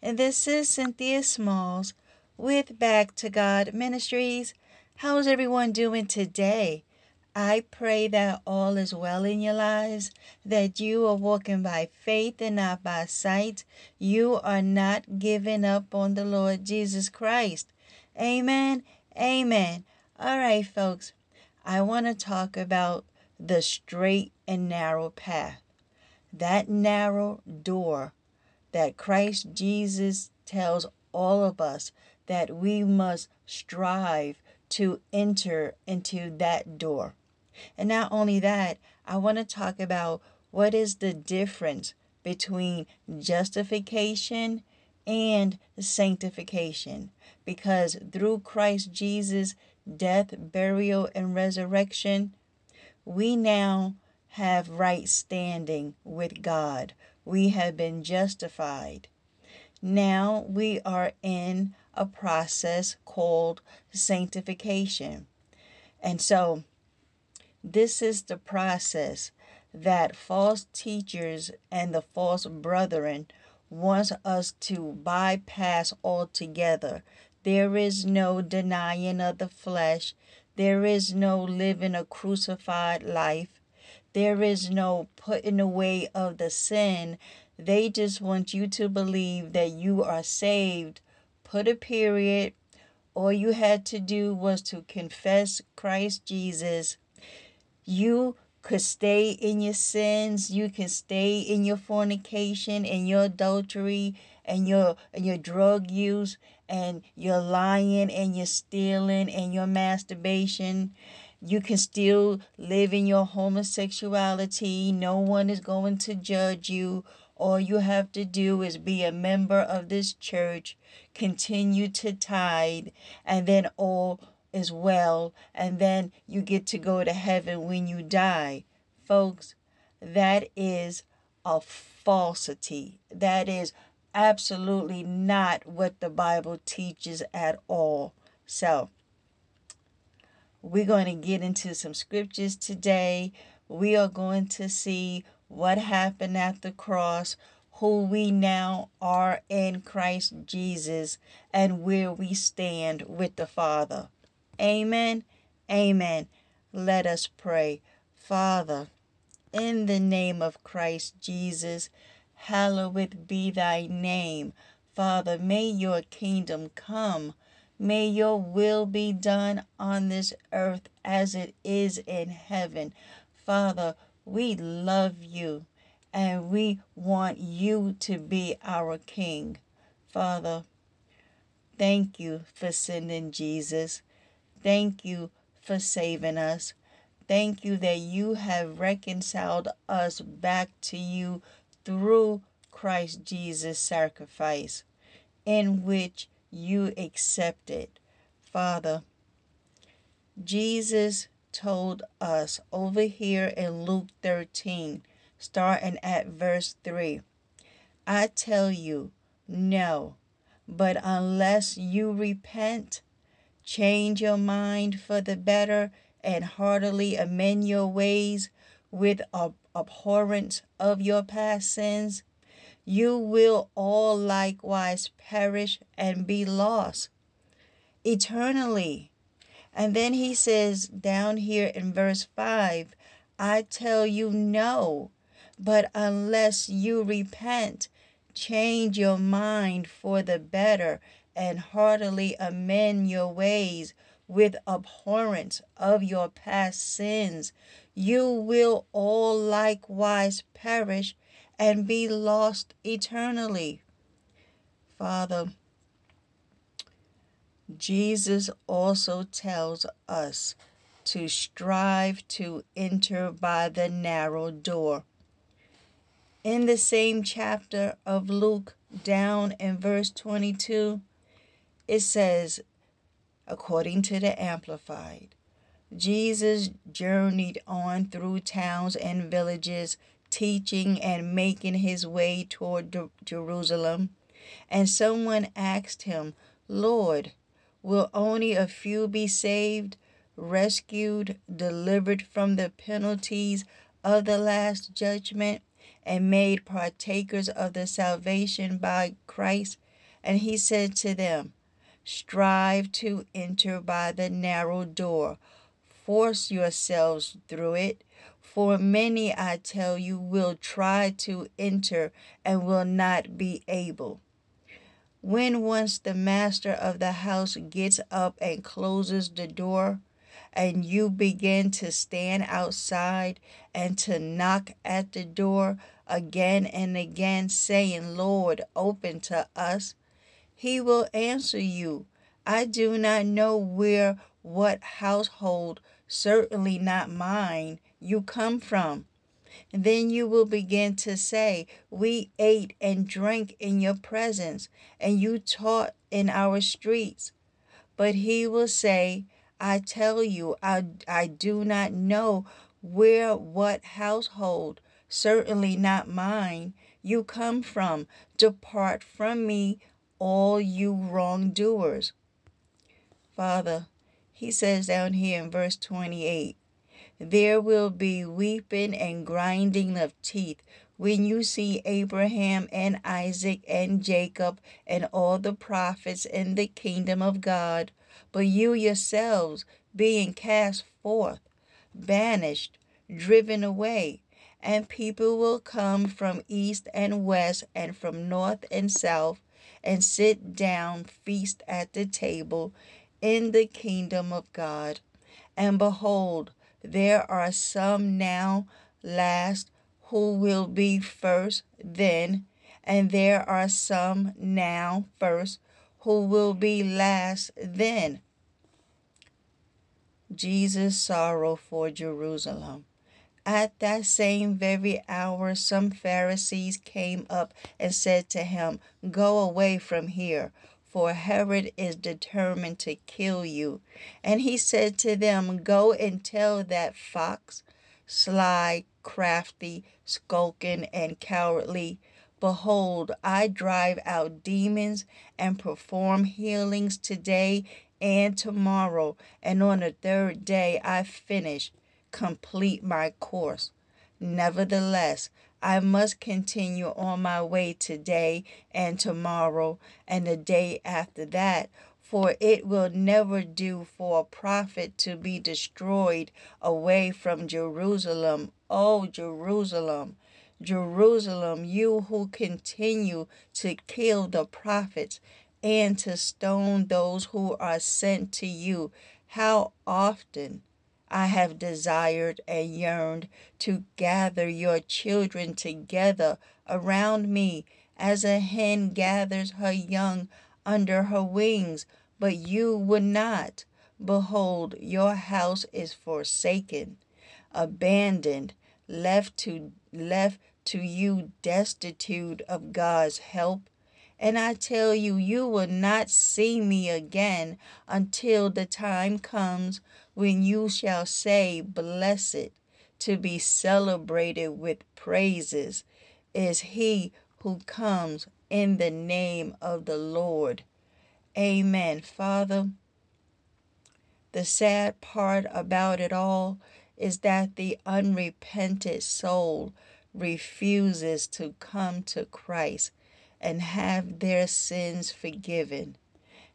And this is Cynthia Smalls with Back to God Ministries. How's everyone doing today? I pray that all is well in your lives, that you are walking by faith and not by sight. You are not giving up on the Lord Jesus Christ. Amen. Amen. All right, folks. I want to talk about the straight and narrow path. That narrow door that Christ Jesus tells all of us that we must strive to enter into that door. And not only that, I want to talk about what is the difference between justification and sanctification. Because through Christ Jesus' death, burial, and resurrection, we now have right standing with God. We have been justified. Now we are in a process called sanctification. And so this is the process that false teachers and the false brethren want us to bypass altogether. There is no denying of the flesh. There is no living a crucified life. There is no putting away of the sin. They just want you to believe that you are saved. Put a period. All you had to do was to confess Christ Jesus you could stay in your sins you can stay in your fornication and your adultery and your and your drug use and your lying and your stealing and your masturbation you can still live in your homosexuality no one is going to judge you all you have to do is be a member of this church continue to tithe and then all is well, and then you get to go to heaven when you die. Folks, that is a falsity. That is absolutely not what the Bible teaches at all. So, we're going to get into some scriptures today. We are going to see what happened at the cross, who we now are in Christ Jesus, and where we stand with the Father. Amen. Amen. Let us pray. Father, in the name of Christ Jesus, hallowed be thy name. Father, may your kingdom come. May your will be done on this earth as it is in heaven. Father, we love you and we want you to be our King. Father, thank you for sending Jesus. Thank you for saving us. Thank you that you have reconciled us back to you through Christ Jesus' sacrifice, in which you accepted. Father, Jesus told us over here in Luke 13, starting at verse 3 I tell you, no, but unless you repent, change your mind for the better, and heartily amend your ways with ab- abhorrence of your past sins, you will all likewise perish and be lost eternally. And then he says down here in verse 5 I tell you no, but unless you repent, change your mind for the better, and heartily amend your ways with abhorrence of your past sins, you will all likewise perish and be lost eternally. Father, Jesus also tells us to strive to enter by the narrow door. In the same chapter of Luke, down in verse 22, it says, according to the Amplified, Jesus journeyed on through towns and villages, teaching and making his way toward Jerusalem. And someone asked him, Lord, Will only a few be saved, rescued, delivered from the penalties of the last judgment, and made partakers of the salvation by Christ? And he said to them, Strive to enter by the narrow door, force yourselves through it. For many, I tell you, will try to enter and will not be able. When once the master of the house gets up and closes the door, and you begin to stand outside and to knock at the door again and again, saying, Lord, open to us, he will answer you, I do not know where, what household, certainly not mine, you come from. Then you will begin to say, We ate and drank in your presence, and you taught in our streets. But he will say, I tell you, I, I do not know where what household, certainly not mine, you come from. Depart from me, all you wrongdoers. Father, he says down here in verse 28 there will be weeping and grinding of teeth when you see Abraham and Isaac and Jacob and all the prophets in the kingdom of God, but you yourselves being cast forth, banished, driven away. And people will come from east and west and from north and south and sit down, feast at the table in the kingdom of God. And behold, there are some now last who will be first then, and there are some now first who will be last then. Jesus' sorrow for Jerusalem. At that same very hour, some Pharisees came up and said to him, Go away from here, for Herod is determined to kill you. And he said to them, Go and tell that fox, sly, crafty, skulking, and cowardly, Behold, I drive out demons and perform healings today and tomorrow, and on the third day I finish, complete my course. Nevertheless, I must continue on my way today and tomorrow and the day after that, for it will never do for a prophet to be destroyed away from Jerusalem. O Jerusalem, Jerusalem, you who continue to kill the prophets and to stone those who are sent to you, how often I have desired and yearned to gather your children together around me as a hen gathers her young under her wings, but you would not. Behold, your house is forsaken, abandoned, left to left to you destitute of God's help. And I tell you, you will not see me again until the time comes when you shall say, Blessed, to be celebrated with praises, is he who comes in the name of the Lord. Amen. Father, the sad part about it all is that the unrepentant soul refuses to come to Christ and have their sins forgiven.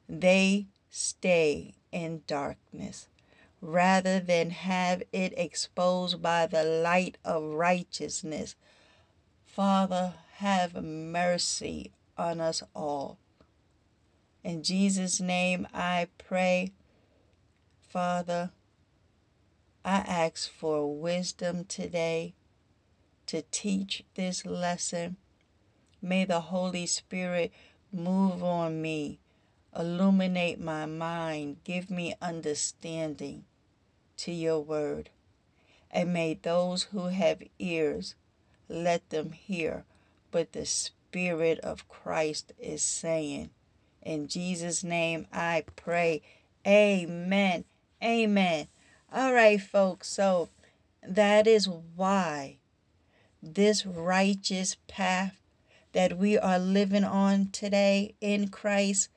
They stay in darkness rather than have it exposed by the light of righteousness. Father, have mercy on us all. In Jesus' name I pray, Father, I ask for wisdom today to teach this lesson. May the Holy Spirit move on me, illuminate my mind, give me understanding to your word. And may those who have ears let them hear what the Spirit of Christ is saying. In Jesus' name I pray. Amen. Amen. All right, folks. So that is why this righteous path that we are living on today in Christ,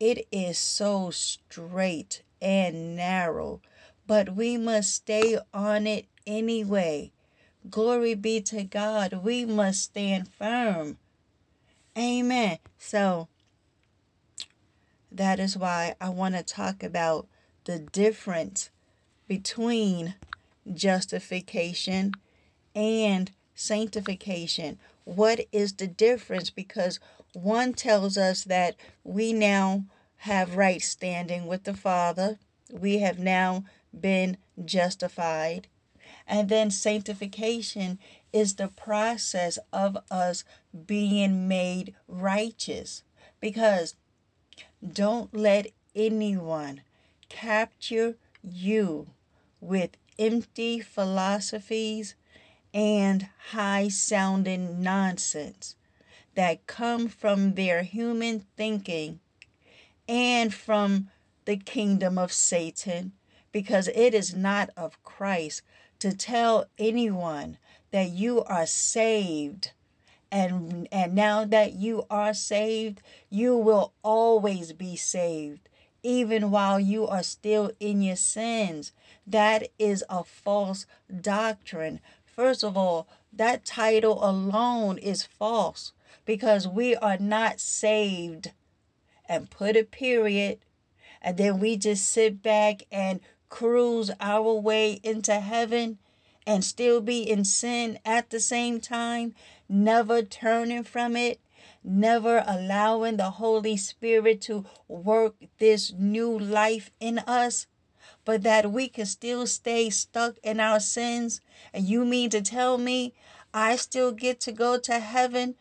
it is so straight and narrow but we must stay on it anyway. Glory be to God. We must stand firm. Amen. So that is why I want to talk about the difference between justification and sanctification. What is the difference? Because one tells us that we now have right standing with the Father. We have now been justified. And then sanctification is the process of us being made righteous. Because don't let anyone capture you with empty philosophies and high sounding nonsense that come from their human thinking and from the kingdom of Satan because it is not of Christ to tell anyone that you are saved. And, and now that you are saved, you will always be saved, even while you are still in your sins. That is a false doctrine. First of all, that title alone is false because we are not saved. And put a period. And then we just sit back and cruise our way into heaven and still be in sin at the same time, never turning from it, never allowing the Holy Spirit to work this new life in us, but that we can still stay stuck in our sins. And you mean to tell me I still get to go to heaven?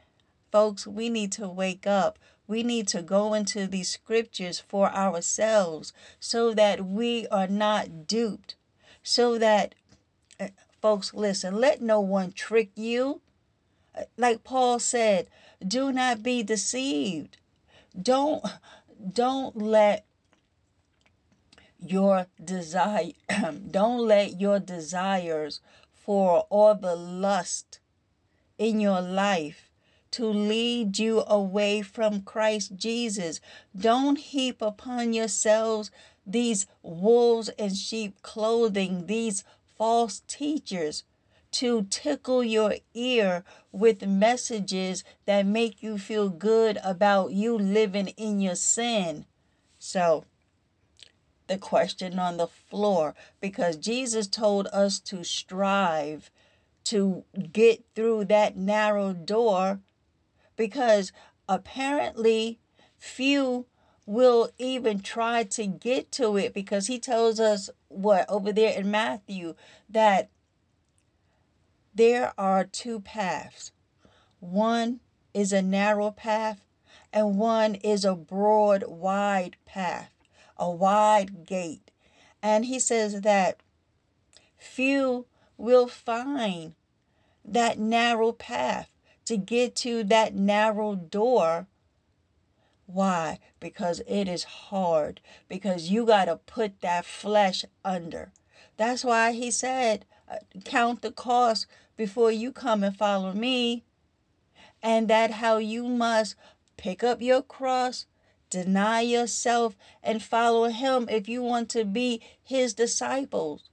Folks, we need to wake up. We need to go into these scriptures for ourselves so that we are not duped. So that, uh, folks, listen, let no one trick you. Uh, like Paul said, do not be deceived. Don't don't let your desire don't let your desires for all the lust in your life to lead you away from Christ Jesus. Don't heap upon yourselves these wolves and sheep clothing, these false teachers to tickle your ear with messages that make you feel good about you living in your sin. So, the question on the floor, because Jesus told us to strive to get through that narrow door because apparently few will even try to get to it because he tells us what over there in Matthew that there are two paths. One is a narrow path and one is a broad, wide path, a wide gate. And he says that few will find that narrow path to get to that narrow door. Why? Because it is hard. Because you got to put that flesh under. That's why he said, uh, count the cost before you come and follow me. And that how you must pick up your cross, deny yourself, and follow him if you want to be his disciples.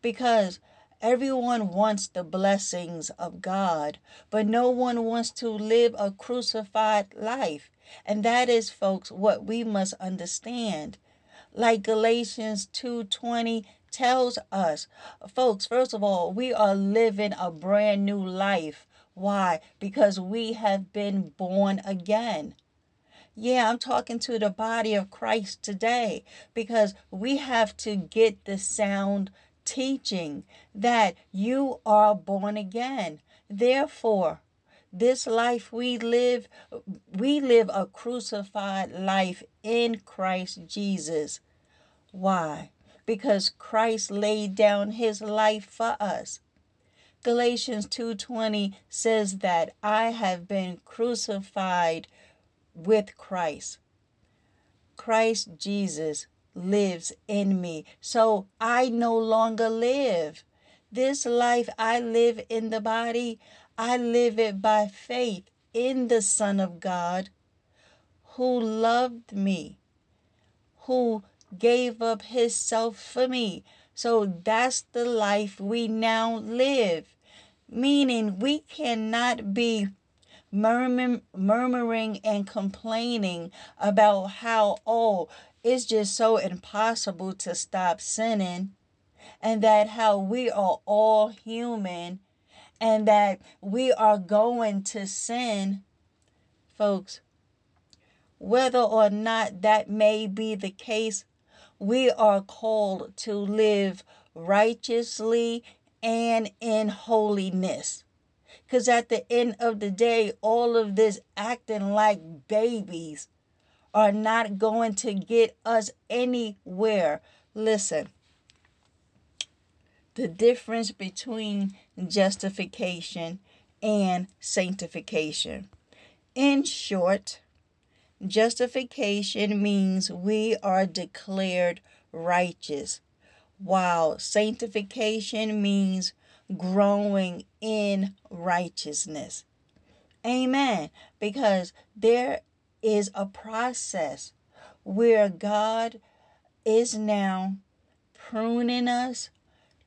Because Everyone wants the blessings of God, but no one wants to live a crucified life. And that is, folks, what we must understand. like Galatians 2:20 tells us. Folks, first of all, we are living a brand new life. Why? Because we have been born again. Yeah, I'm talking to the body of Christ today because we have to get the sound teaching that you are born again. Therefore, this life we live, we live a crucified life in Christ Jesus. Why? Because Christ laid down his life for us. Galatians 2:20 says that I have been crucified with Christ. Christ Jesus lives in me. So I no longer live. This life I live in the body, I live it by faith in the Son of God who loved me, who gave up his self for me. So that's the life we now live. Meaning we cannot be murmuring, murmuring and complaining about how, oh, it's just so impossible to stop sinning, and that how we are all human, and that we are going to sin. Folks, whether or not that may be the case, we are called to live righteously and in holiness. Because at the end of the day, all of this acting like babies are not going to get us anywhere. Listen, the difference between justification and sanctification. In short, justification means we are declared righteous, while sanctification means growing in righteousness. Amen. Because there is a process where God is now pruning us,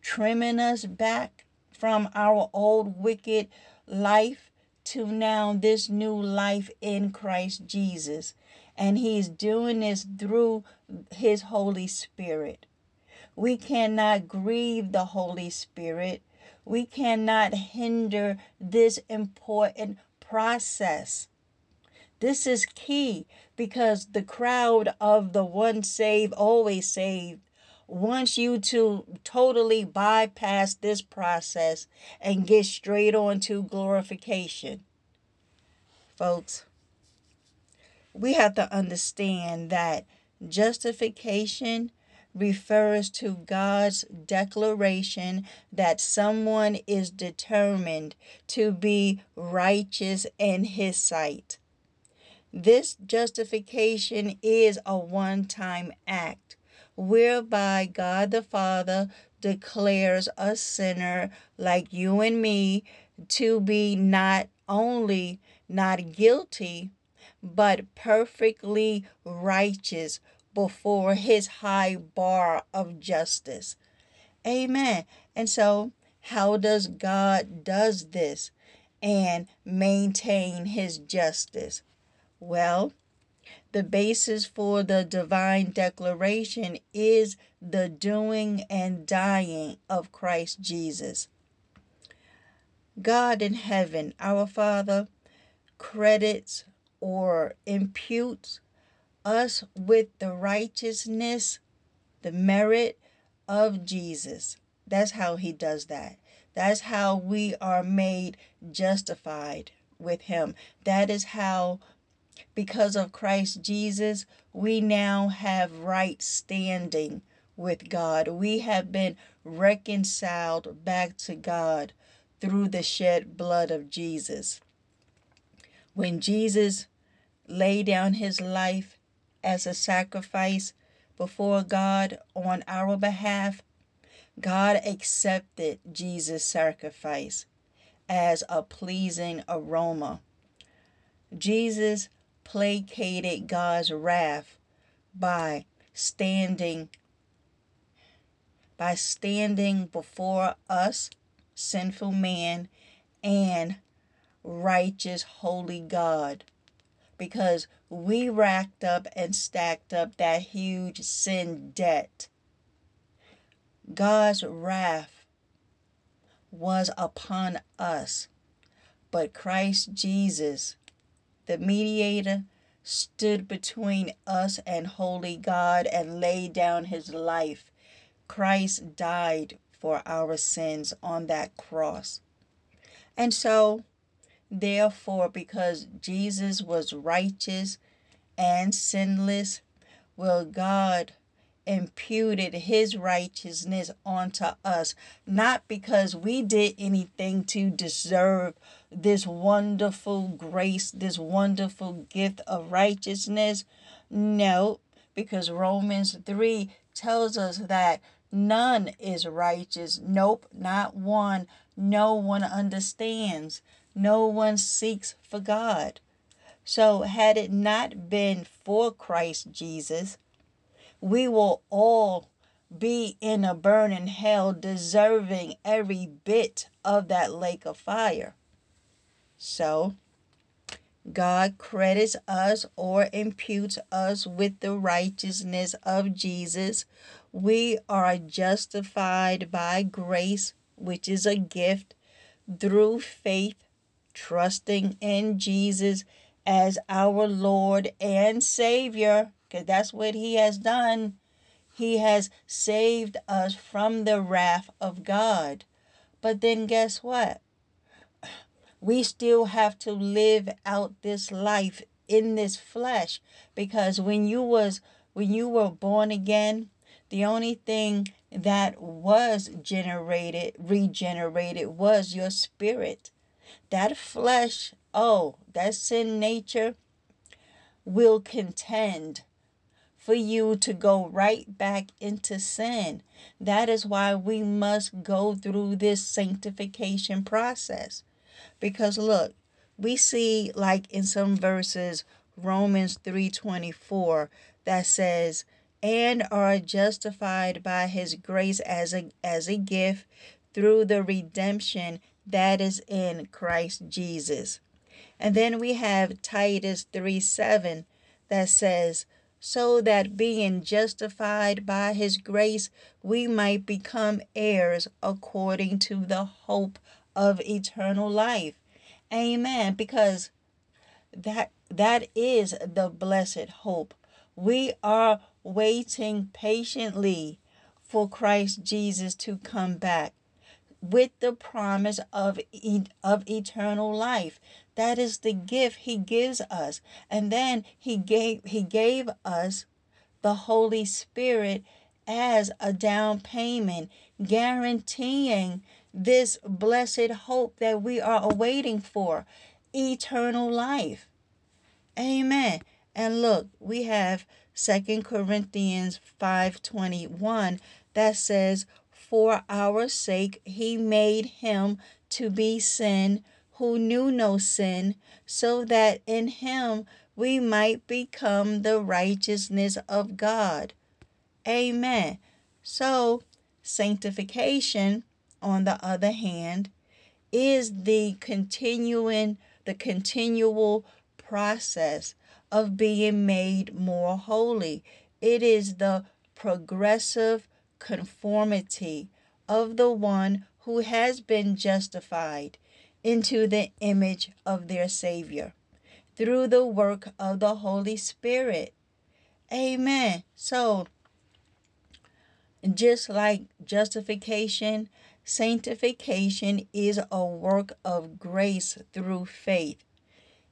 trimming us back from our old wicked life to now this new life in Christ Jesus. And He's doing this through His Holy Spirit. We cannot grieve the Holy Spirit. We cannot hinder this important process. This is key because the crowd of the one saved, always saved, wants you to totally bypass this process and get straight on to glorification. Folks, we have to understand that justification refers to God's declaration that someone is determined to be righteous in His sight. This justification is a one time act whereby God the Father declares a sinner like you and me to be not only not guilty, but perfectly righteous before his high bar of justice. Amen. And so, how does God does this and maintain his justice? Well, the basis for the divine declaration is the doing and dying of Christ Jesus. God in heaven, our Father, credits or imputes us with the righteousness, the merit of Jesus. That's how he does that. That's how we are made justified with him. That is how because of Christ Jesus, we now have right standing with God. We have been reconciled back to God through the shed blood of Jesus. When Jesus laid down his life as a sacrifice before God on our behalf, God accepted Jesus' sacrifice as a pleasing aroma. Jesus placated God's wrath by standing by standing before us sinful man and righteous holy God because we racked up and stacked up that huge sin debt. God's wrath was upon us, but Christ Jesus, the mediator, stood between us and holy God and laid down his life. Christ died for our sins on that cross. And so, therefore, because Jesus was righteous and sinless, will God imputed his righteousness onto us, not because we did anything to deserve this wonderful grace, this wonderful gift of righteousness. No, because Romans 3 tells us that none is righteous. Nope, not one. No one understands. No one seeks for God. So, had it not been for Christ Jesus, we will all be in a burning hell, deserving every bit of that lake of fire. So, God credits us or imputes us with the righteousness of Jesus. We are justified by grace, which is a gift, through faith, trusting in Jesus as our Lord and Savior because that's what He has done. He has saved us from the wrath of God. But then guess what? We still have to live out this life in this flesh because when you was when you were born again, the only thing that was generated, regenerated was your spirit. That flesh, oh, that sin nature will contend for you to go right back into sin. That is why we must go through this sanctification process. Because look, we see like in some verses Romans 3:24 that says and are justified by his grace as a as a gift through the redemption that is in Christ Jesus. And then we have Titus 3 7 that says, so that being justified by his grace, we might become heirs according to the hope of eternal life. Amen. Because that that is the blessed hope. We are waiting patiently for Christ Jesus to come back with the promise of, of eternal life. That is the gift he gives us. And then he gave he gave us the Holy Spirit as a down payment, guaranteeing this blessed hope that we are awaiting for eternal life. Amen. And look, we have Second Corinthians 5:21 that says, "For our sake he made him to be sin who knew no sin, so that in him we might become the righteousness of God. Amen. So, sanctification, on the other hand, is the continuing, the continual process of being made more holy. It is the progressive conformity of the one who has been justified into the image of their Savior through the work of the Holy Spirit. Amen. So, just like justification, sanctification is a work of grace through faith.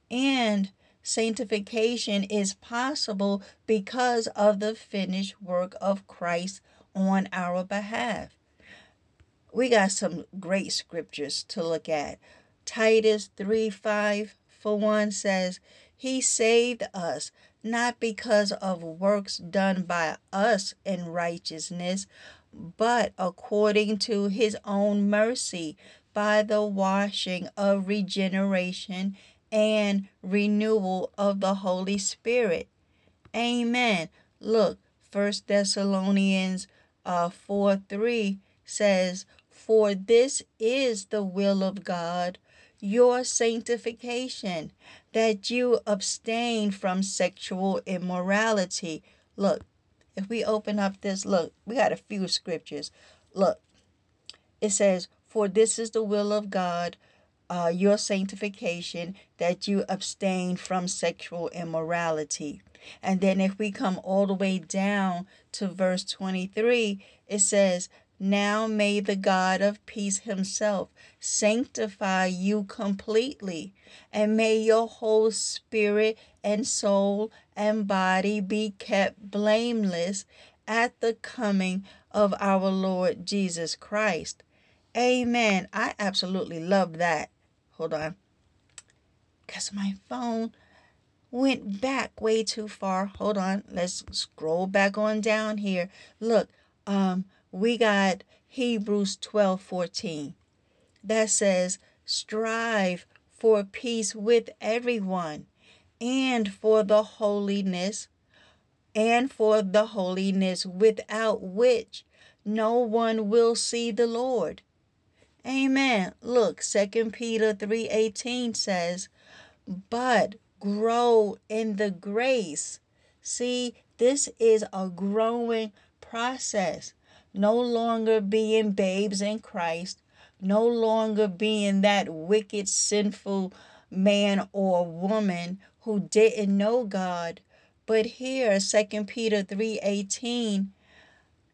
And sanctification is possible because of the finished work of Christ on our behalf. We got some great scriptures to look at. Titus 3 5 for one says, He saved us not because of works done by us in righteousness, but according to His own mercy by the washing of regeneration and renewal of the Holy Spirit. Amen. Look, First Thessalonians uh, 4 3 says, For this is the will of God your sanctification, that you abstain from sexual immorality. Look, if we open up this, look, we got a few scriptures. Look, it says, For this is the will of God, uh, your sanctification, that you abstain from sexual immorality. And then if we come all the way down to verse 23, it says, Now may the God of peace himself sanctify you completely, and may your whole spirit and soul and body be kept blameless at the coming of our Lord Jesus Christ. Amen. I absolutely love that. Hold on. Because my phone went back way too far. Hold on. Let's scroll back on down here. Look, um, we got Hebrews 12 14 that says, Strive for peace with everyone and for the holiness and for the holiness without which no one will see the Lord. Amen. Look, 2 Peter 3:18 says, "But grow in the grace." See, this is a growing process. No longer being babes in Christ, no longer being that wicked, sinful man or woman who didn't know God. But here, 2 Peter 3:18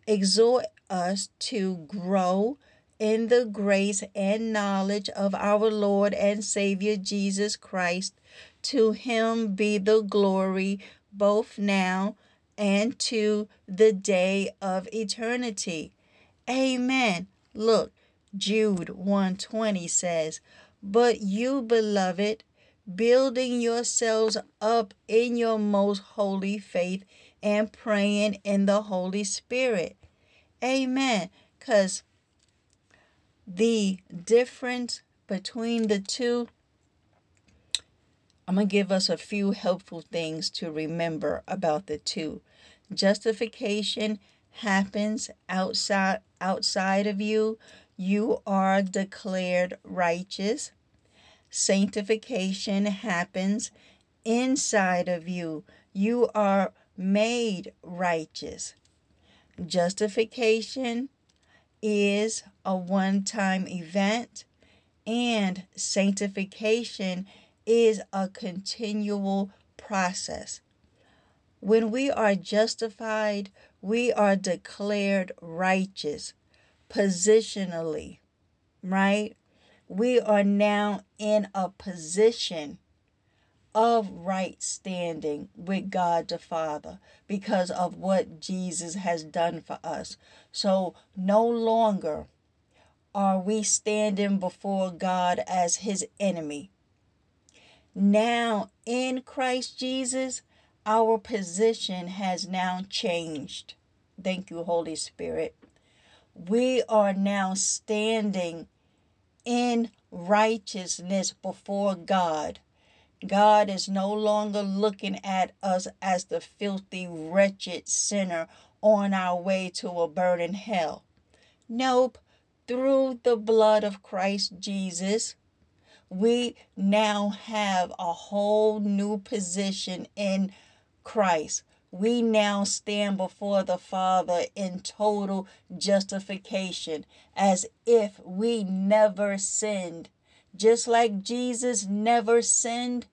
exhort us to grow in the grace and knowledge of our Lord and Savior Jesus Christ. To him be the glory both now and to the day of eternity. Amen. Look, Jude 120 says, But you, beloved, building yourselves up in your most holy faith and praying in the Holy Spirit. Amen. Because the difference between the two, I'm going to give us a few helpful things to remember about the two. Justification happens outside outside of you. You are declared righteous. Sanctification happens inside of you. You are made righteous. Justification is a one time event, and sanctification is a continual process. When we are justified, we are declared righteous positionally, right? We are now in a position of right standing with God the Father because of what Jesus has done for us. So no longer are we standing before God as his enemy. Now in Christ Jesus, our position has now changed. Thank you, Holy Spirit. We are now standing in righteousness before God God is no longer looking at us as the filthy, wretched sinner on our way to a burning hell. Nope. Through the blood of Christ Jesus, we now have a whole new position in Christ. We now stand before the Father in total justification as if we never sinned just like Jesus never sinned,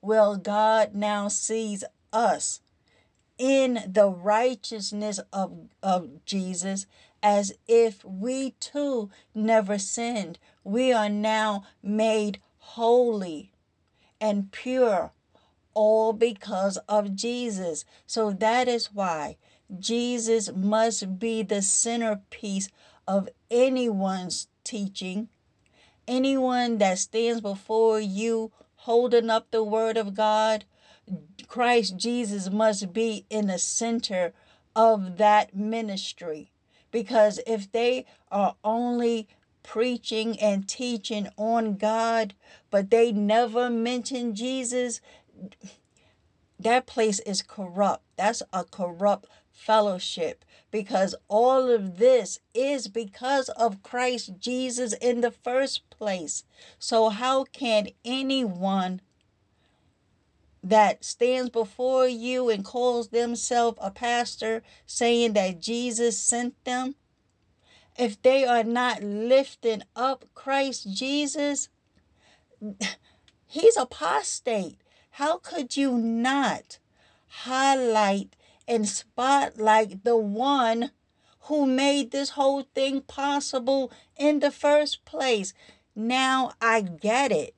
well, God now sees us in the righteousness of, of Jesus as if we too never sinned. We are now made holy and pure, all because of Jesus. So that is why Jesus must be the centerpiece of anyone's teaching anyone that stands before you holding up the word of God, Christ Jesus must be in the center of that ministry. Because if they are only preaching and teaching on God, but they never mention Jesus, that place is corrupt. That's a corrupt fellowship because all of this is because of Christ Jesus in the first place. So, how can anyone that stands before you and calls themselves a pastor saying that Jesus sent them, if they are not lifting up Christ Jesus, he's apostate. How could you not highlight and spotlight the one who made this whole thing possible in the first place? Now I get it.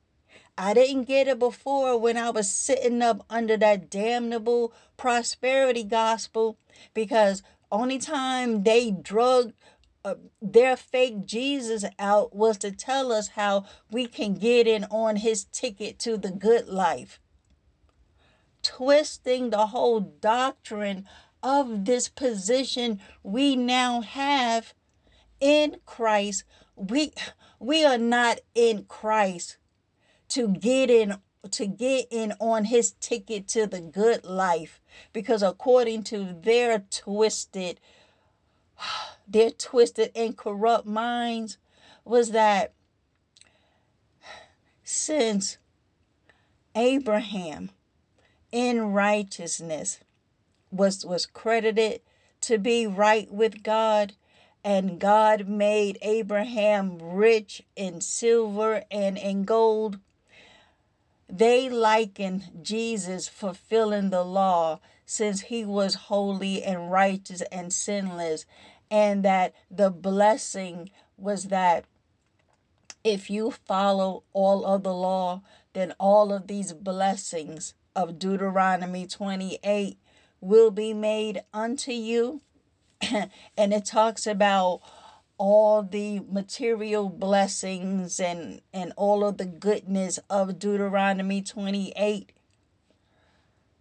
I didn't get it before when I was sitting up under that damnable prosperity gospel because only time they drug uh, their fake Jesus out was to tell us how we can get in on his ticket to the good life. Twisting the whole doctrine of this position we now have in Christ. We we are not in Christ to get in to get in on his ticket to the good life because according to their twisted their twisted and corrupt minds was that since Abraham in righteousness was was credited to be right with God. And God made Abraham rich in silver and in gold. They liken Jesus fulfilling the law since he was holy and righteous and sinless, and that the blessing was that if you follow all of the law, then all of these blessings of Deuteronomy 28 will be made unto you. and it talks about all the material blessings and and all of the goodness of Deuteronomy 28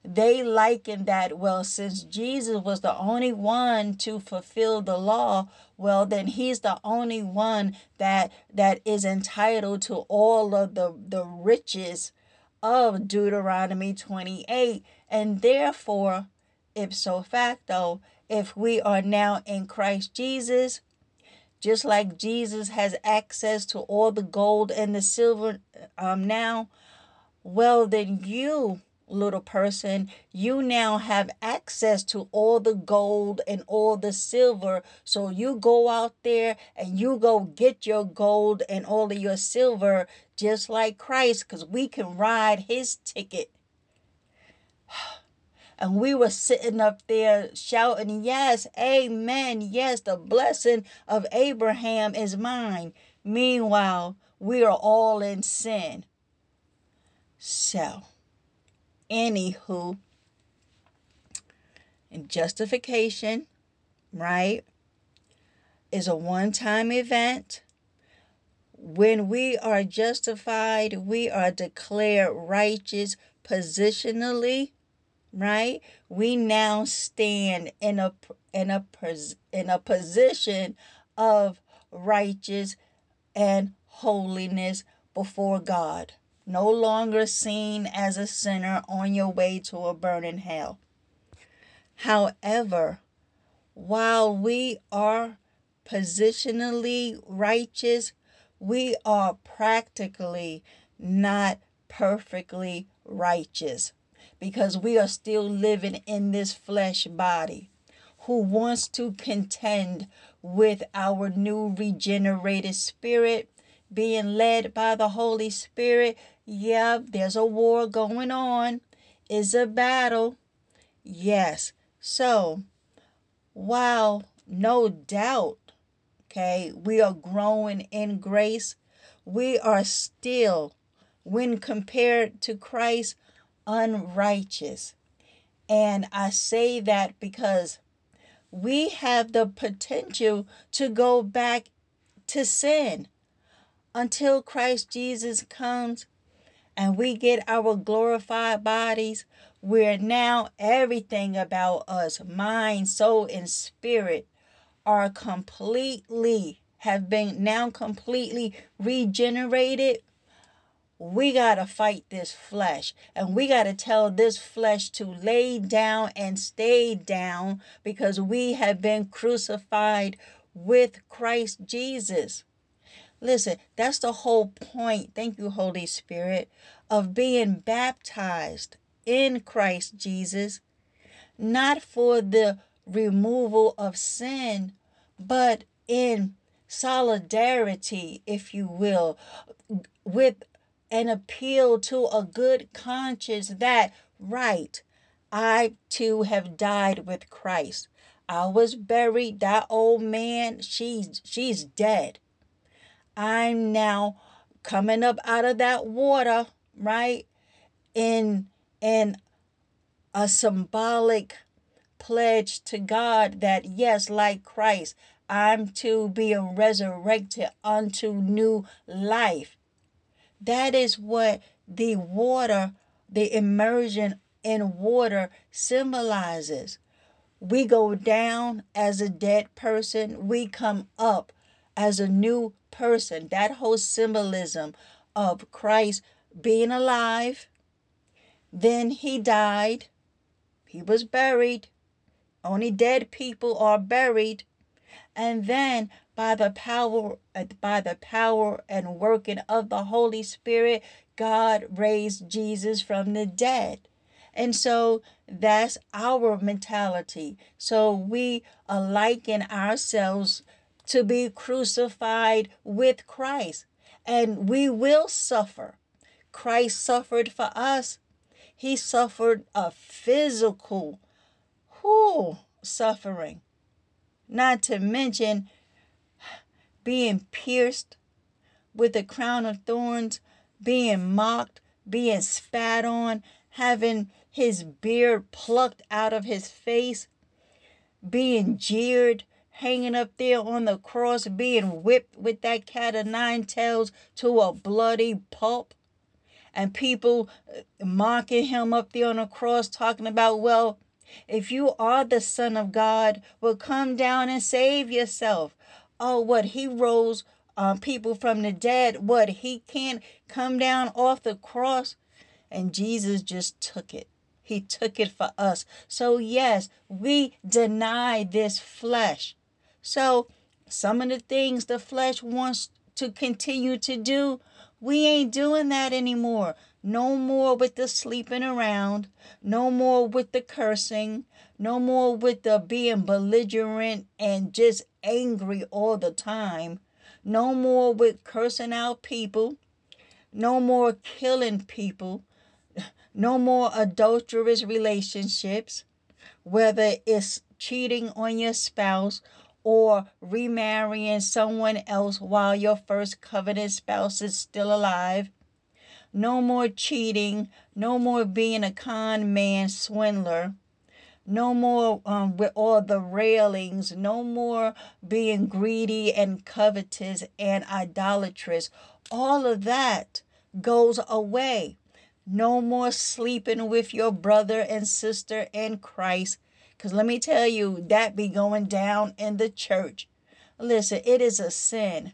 they liken that well since Jesus was the only one to fulfill the law well then he's the only one that that is entitled to all of the the riches of Deuteronomy 28 and therefore ipso facto if we are now in Christ Jesus just like Jesus has access to all the gold and the silver um, now, well, then you, little person, you now have access to all the gold and all the silver. So you go out there and you go get your gold and all of your silver, just like Christ, because we can ride his ticket. And we were sitting up there shouting, Yes, amen. Yes, the blessing of Abraham is mine. Meanwhile, we are all in sin. So, anywho, and justification, right, is a one time event. When we are justified, we are declared righteous positionally right? We now stand in a in a in a position of righteous and holiness before God. No longer seen as a sinner on your way to a burning hell. However, while we are positionally righteous, we are practically not perfectly righteous because we are still living in this flesh body who wants to contend with our new regenerated spirit being led by the Holy Spirit. Yeah, there's a war going on. Is a battle. Yes. So, while no doubt, okay, we are growing in grace, we are still, when compared to Christ, unrighteous. And I say that because we have the potential to go back to sin until Christ Jesus comes and we get our glorified bodies. Where now everything about us, mind, soul, and spirit, are completely, have been now completely regenerated we got to fight this flesh and we got to tell this flesh to lay down and stay down because we have been crucified with Christ Jesus. Listen, that's the whole point. Thank you, Holy Spirit, of being baptized in Christ Jesus, not for the removal of sin, but in solidarity, if you will, with an appeal to a good conscience that, right, I too have died with Christ. I was buried. That old man, she's she's dead. I'm now coming up out of that water, right? In in a symbolic pledge to God that yes, like Christ, I'm to be resurrected unto new life. That is what the water, the immersion in water symbolizes. We go down as a dead person, we come up as a new person. That whole symbolism of Christ being alive, then he died, he was buried. Only dead people are buried. And then by the power uh, by the power and working of the Holy Spirit, God raised Jesus from the dead. And so that's our mentality. So we liken ourselves to be crucified with Christ. And we will suffer. Christ suffered for us. He suffered a physical whew, suffering. Not to mention being pierced with a crown of thorns, being mocked, being spat on, having his beard plucked out of his face, being jeered, hanging up there on the cross, being whipped with that cat of nine tails to a bloody pulp, and people uh, mocking him up there on the cross, talking about, well, if you are the Son of God, well, come down and save yourself. Oh, what he rose uh, people from the dead. What he can't come down off the cross. And Jesus just took it. He took it for us. So, yes, we deny this flesh. So, some of the things the flesh wants to continue to do, we ain't doing that anymore. No more with the sleeping around. No more with the cursing. No more with the being belligerent and just angry all the time. No more with cursing out people. No more killing people. No more adulterous relationships, whether it's cheating on your spouse or remarrying someone else while your first covenant spouse is still alive. No more cheating. No more being a con man swindler. No more um, with all the railings. No more being greedy and covetous and idolatrous. All of that goes away. No more sleeping with your brother and sister in Christ. Because let me tell you, that be going down in the church. Listen, it is a sin.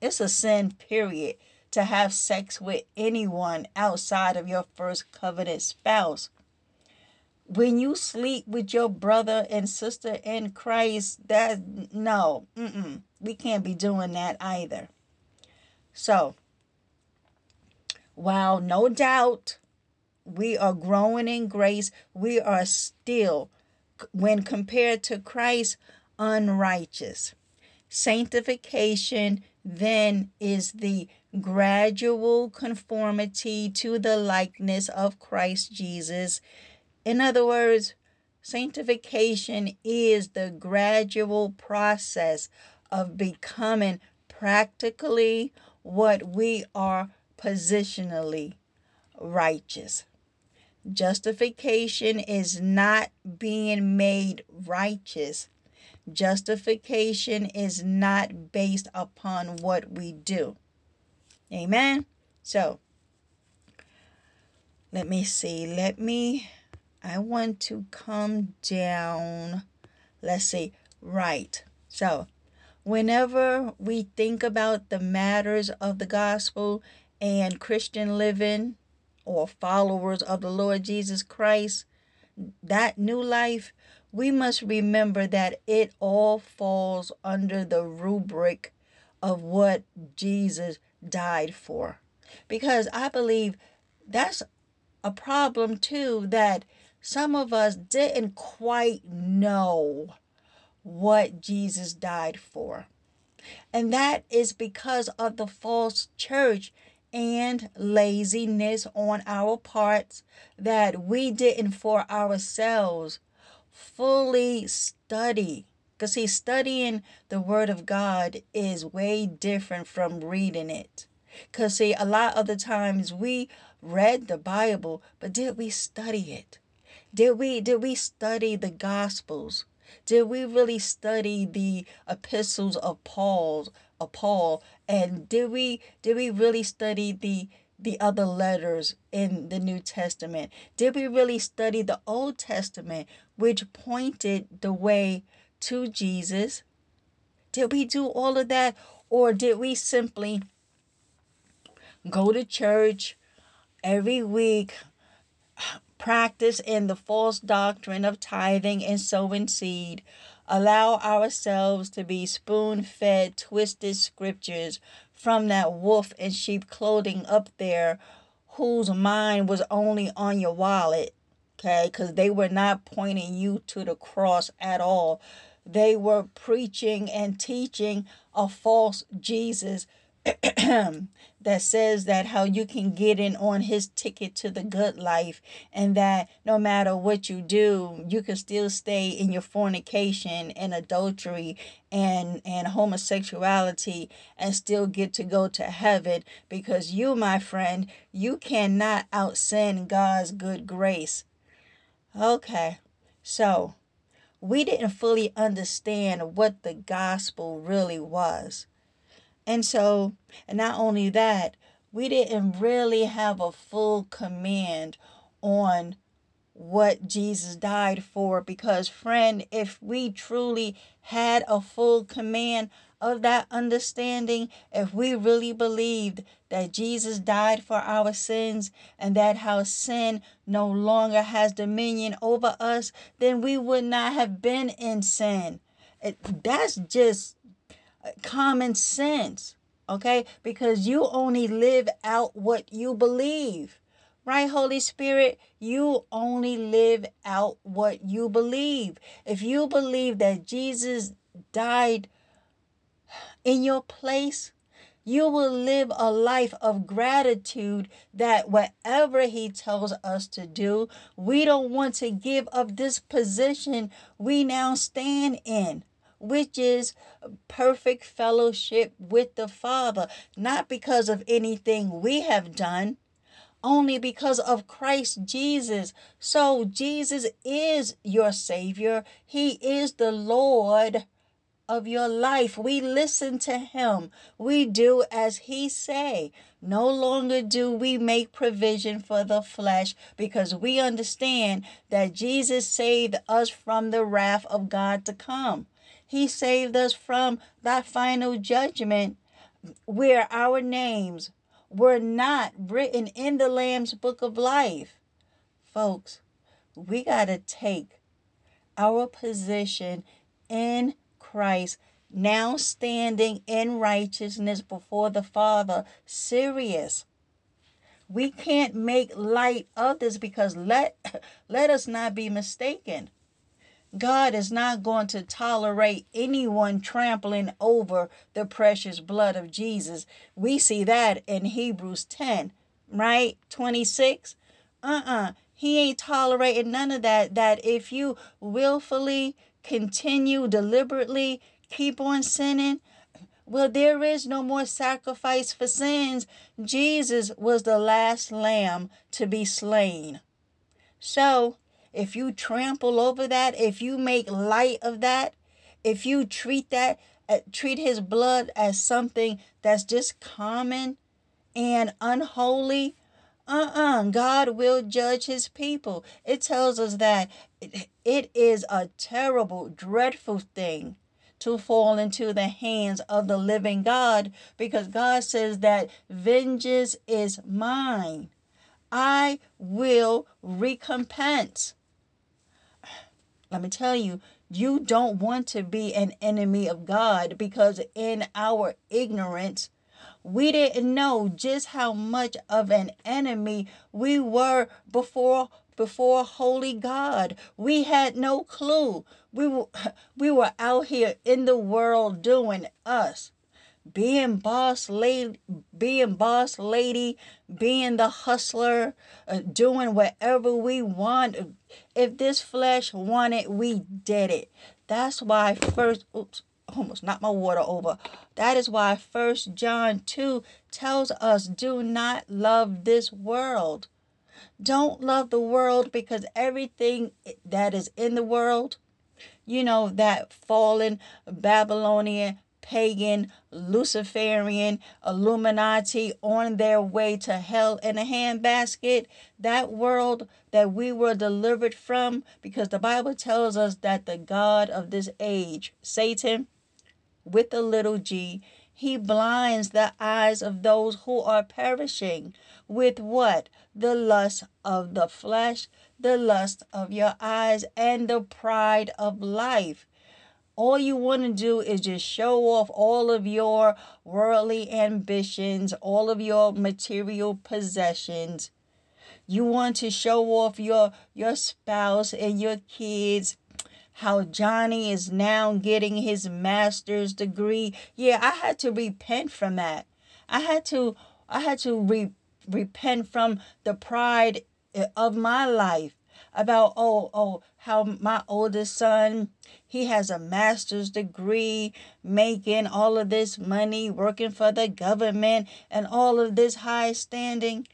It's a sin, period to have sex with anyone outside of your first covenant spouse. When you sleep with your brother and sister in Christ, that no, mm-mm, we can't be doing that either. So, while no doubt we are growing in grace, we are still, when compared to Christ, unrighteous. Sanctification then is the gradual conformity to the likeness of Christ Jesus. In other words, sanctification is the gradual process of becoming practically what we are positionally righteous. Justification is not being made righteous. Justification is not based upon what we do. Amen. So, let me see. Let me, I want to come down. Let's see. Right. So, whenever we think about the matters of the gospel and Christian living or followers of the Lord Jesus Christ, that new life, we must remember that it all falls under the rubric of what Jesus died for. Because I believe that's a problem too that some of us didn't quite know what Jesus died for. And that is because of the false church and laziness on our parts that we didn't for ourselves fully study. Because, see, studying the Word of God is way different from reading it. Because, see, a lot of the times we read the Bible, but did we study it? Did we did we study the Gospels? Did we really study the epistles of Paul's of Paul? And did we did we really study the the other letters in the New Testament? Did we really study the Old Testament, which pointed the way to Jesus? Did we do all of that? Or did we simply go to church every week, practice in the false doctrine of tithing and sowing seed, allow ourselves to be spoon fed, twisted scriptures from that wolf in sheep clothing up there whose mind was only on your wallet, okay? Because they were not pointing you to the cross at all. They were preaching and teaching a false Jesus that says that how you can get in on his ticket to the good life and that no matter what you do you can still stay in your fornication and adultery and and homosexuality and still get to go to heaven because you my friend you cannot out sin God's good grace. Okay so we didn't fully understand what the gospel really was and so, and not only that, we didn't really have a full command on what Jesus died for because, friend, if we truly had a full command of that understanding, if we really believed that Jesus died for our sins and that how sin no longer has dominion over us, then we would not have been in sin. It, that's just common sense, okay? Because you only live out what you believe. Right, Holy Spirit? You only live out what you believe. If you believe that Jesus died in your place, you will live a life of gratitude that whatever he tells us to do, we don't want to give up this position we now stand in which is perfect fellowship with the Father, not because of anything we have done, only because of Christ Jesus. So Jesus is your Savior, He is the Lord of your life. We listen to him. We do as he say. No longer do we make provision for the flesh because we understand that Jesus saved us from the wrath of God to come. He saved us from that final judgment where our names were not written in the Lamb's book of life. Folks, we got to take our position in Christ, now standing in righteousness before the Father, serious. We can't make light of this because let let us not be mistaken. God is not going to tolerate anyone trampling over the precious blood of Jesus. We see that in Hebrews 10, right? 26. Uh-uh. He ain't tolerating none of that. That if you willfully continue deliberately, keep on sinning, well, there is no more sacrifice for sins. Jesus was the last lamb to be slain. So, if you trample over that, if you make light of that, if you treat that, uh, treat his blood as something that's just common and unholy, uh-uh, God will judge his people. It tells us that it, it is a terrible, dreadful thing to fall into the hands of the living God because God says that vengeance is mine. I will recompense. Let me tell you, you don't want to be an enemy of God because in our ignorance, we didn't know just how much of an enemy we were before before holy God. We had no clue. We were, we were out here in the world doing us. Being boss lady, being boss lady, being the hustler, uh, doing whatever we want. If this flesh wanted, we did it. That's why first, oops, almost knocked my water over. That is why First John 2 tells us do not love this world. Don't love the world because everything that is in the world, you know, that fallen Babylonian, pagan, Luciferian, Illuminati on their way to hell in a handbasket, that world that we were delivered from, because the Bible tells us that the God of this age, Satan, with a little g, he blinds the eyes of those who are perishing with what? The lust of the flesh, the lust of your eyes, and the pride of life. All you want to do is just show off all of your worldly ambitions, all of your material possessions. You want to show off your your spouse and your kids how Johnny is now getting his master's degree. Yeah, I had to repent from that. I had to I had to re- repent from the pride eh, of my life about oh oh how my oldest son he has a master's degree making all of this money working for the government and all of this high standing.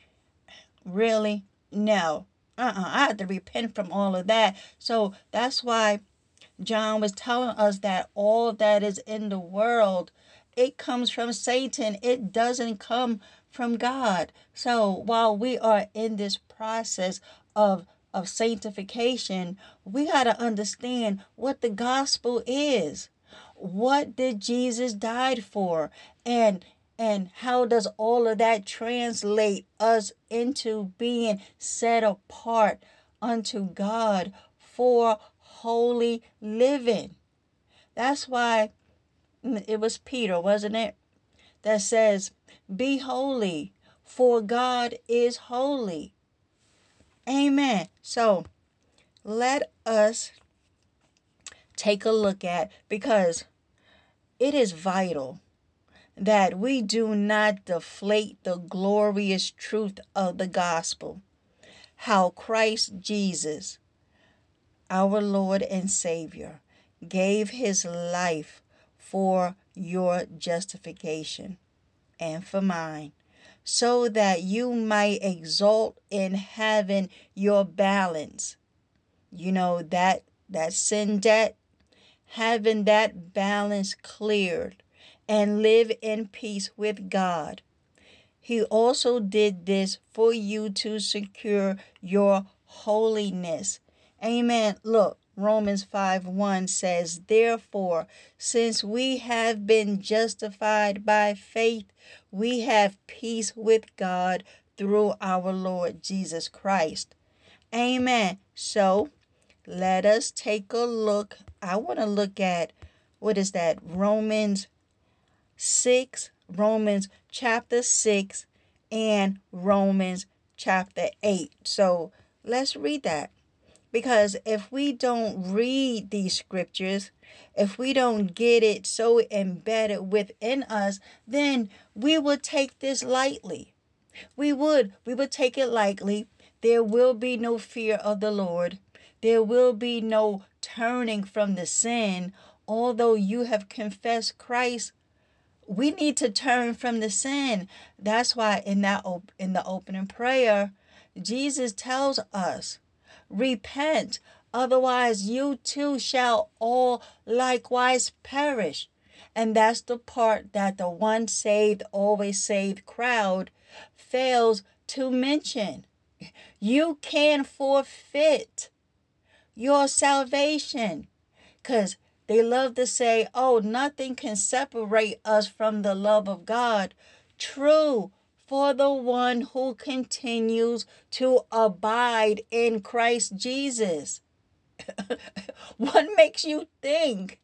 Really? No. Uh-uh. I had to repent from all of that. So that's why John was telling us that all that is in the world, it comes from Satan. It doesn't come from God. So while we are in this process of of sanctification, we got to understand what the gospel is. What did Jesus died for? And and how does all of that translate us into being set apart unto God for holy living. That's why it was Peter, wasn't it? That says, Be holy, for God is holy. Amen. So let us take a look at because it is vital that we do not deflate the glorious truth of the gospel. How Christ Jesus our Lord and Savior, gave his life for your justification and for mine, so that you might exalt in having your balance. You know that that sin debt, having that balance cleared and live in peace with God. He also did this for you to secure your holiness Amen. Look, Romans 5 1 says, Therefore, since we have been justified by faith, we have peace with God through our Lord Jesus Christ. Amen. So, let us take a look. I want to look at what is that? Romans 6, Romans chapter 6, and Romans chapter 8. So, let's read that. Because if we don't read these scriptures, if we don't get it so embedded within us, then we would take this lightly. We would. We would take it lightly. There will be no fear of the Lord. There will be no turning from the sin. Although you have confessed Christ, we need to turn from the sin. That's why in that op- in the opening prayer, Jesus tells us Repent, otherwise you too shall all likewise perish. And that's the part that the one saved, always saved crowd fails to mention. You can forfeit your salvation because They love to say, oh, nothing can separate us from the love of God. True, for the one who continues to abide in Christ Jesus. what makes you think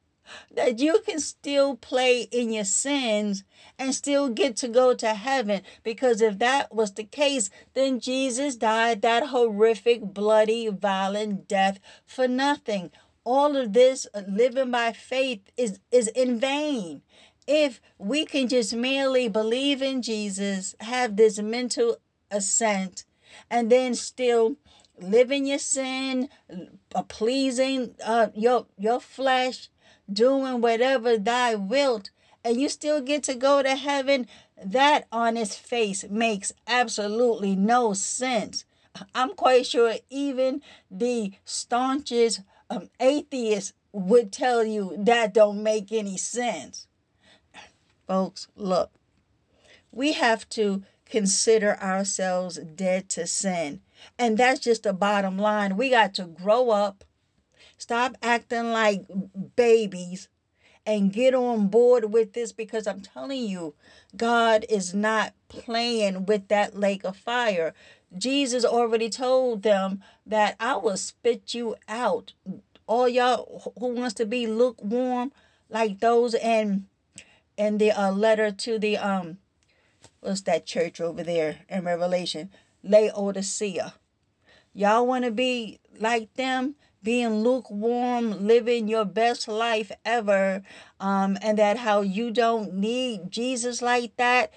that you can still play in your sins and still get to go to heaven. Because if that was the case, then Jesus died that horrific, bloody, violent death for nothing. All of this living by faith is, is in vain. If we can just merely believe in Jesus, have this mental assent, and then still live in your sin, uh, pleasing uh, your your flesh, doing whatever thy wilt, and you still get to go to heaven, that on its face makes absolutely no sense. I'm quite sure even the staunchest um, atheist would tell you that don't make any sense. Folks, look, we have to consider ourselves dead to sin. And that's just the bottom line. We got to grow up Stop acting like babies and get on board with this because I'm telling you, God is not playing with that lake of fire. Jesus already told them that I will spit you out. All y'all who wants to be lukewarm, like those in in the uh, letter to the um, what's that church over there in Revelation, Laodicea. Y'all want to be like them? being lukewarm, living your best life ever, um, and that how you don't need Jesus like that.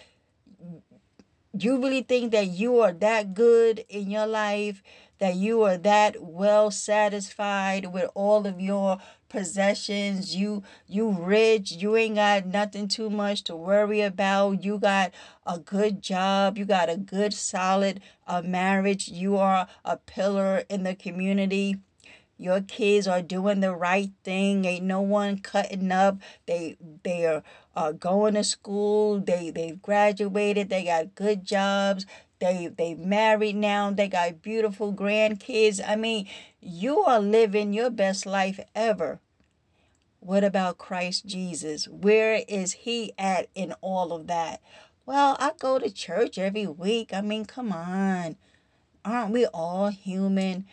You really think that you are that good in your life, that you are that well satisfied with all of your possessions you you rich you ain't got nothing too much to worry about you got a good job you got a good solid uh, marriage you are a pillar in the community your kids are doing the right thing. Ain't no one cutting up. They they are uh, going to school. They they've graduated. They got good jobs. They they married now. They got beautiful grandkids. I mean, you are living your best life ever. What about Christ Jesus? Where is he at in all of that? Well, I go to church every week. I mean, come on. Aren't we all human?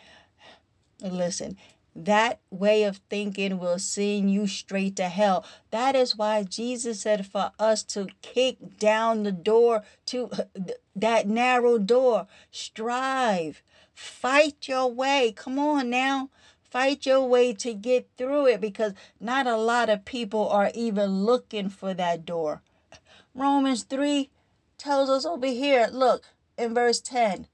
Listen, that way of thinking will send you straight to hell. That is why Jesus said for us to kick down the door to uh, that narrow door. Strive, fight your way. Come on now. Fight your way to get through it because not a lot of people are even looking for that door. Romans 3 tells us over here, look, in verse 10.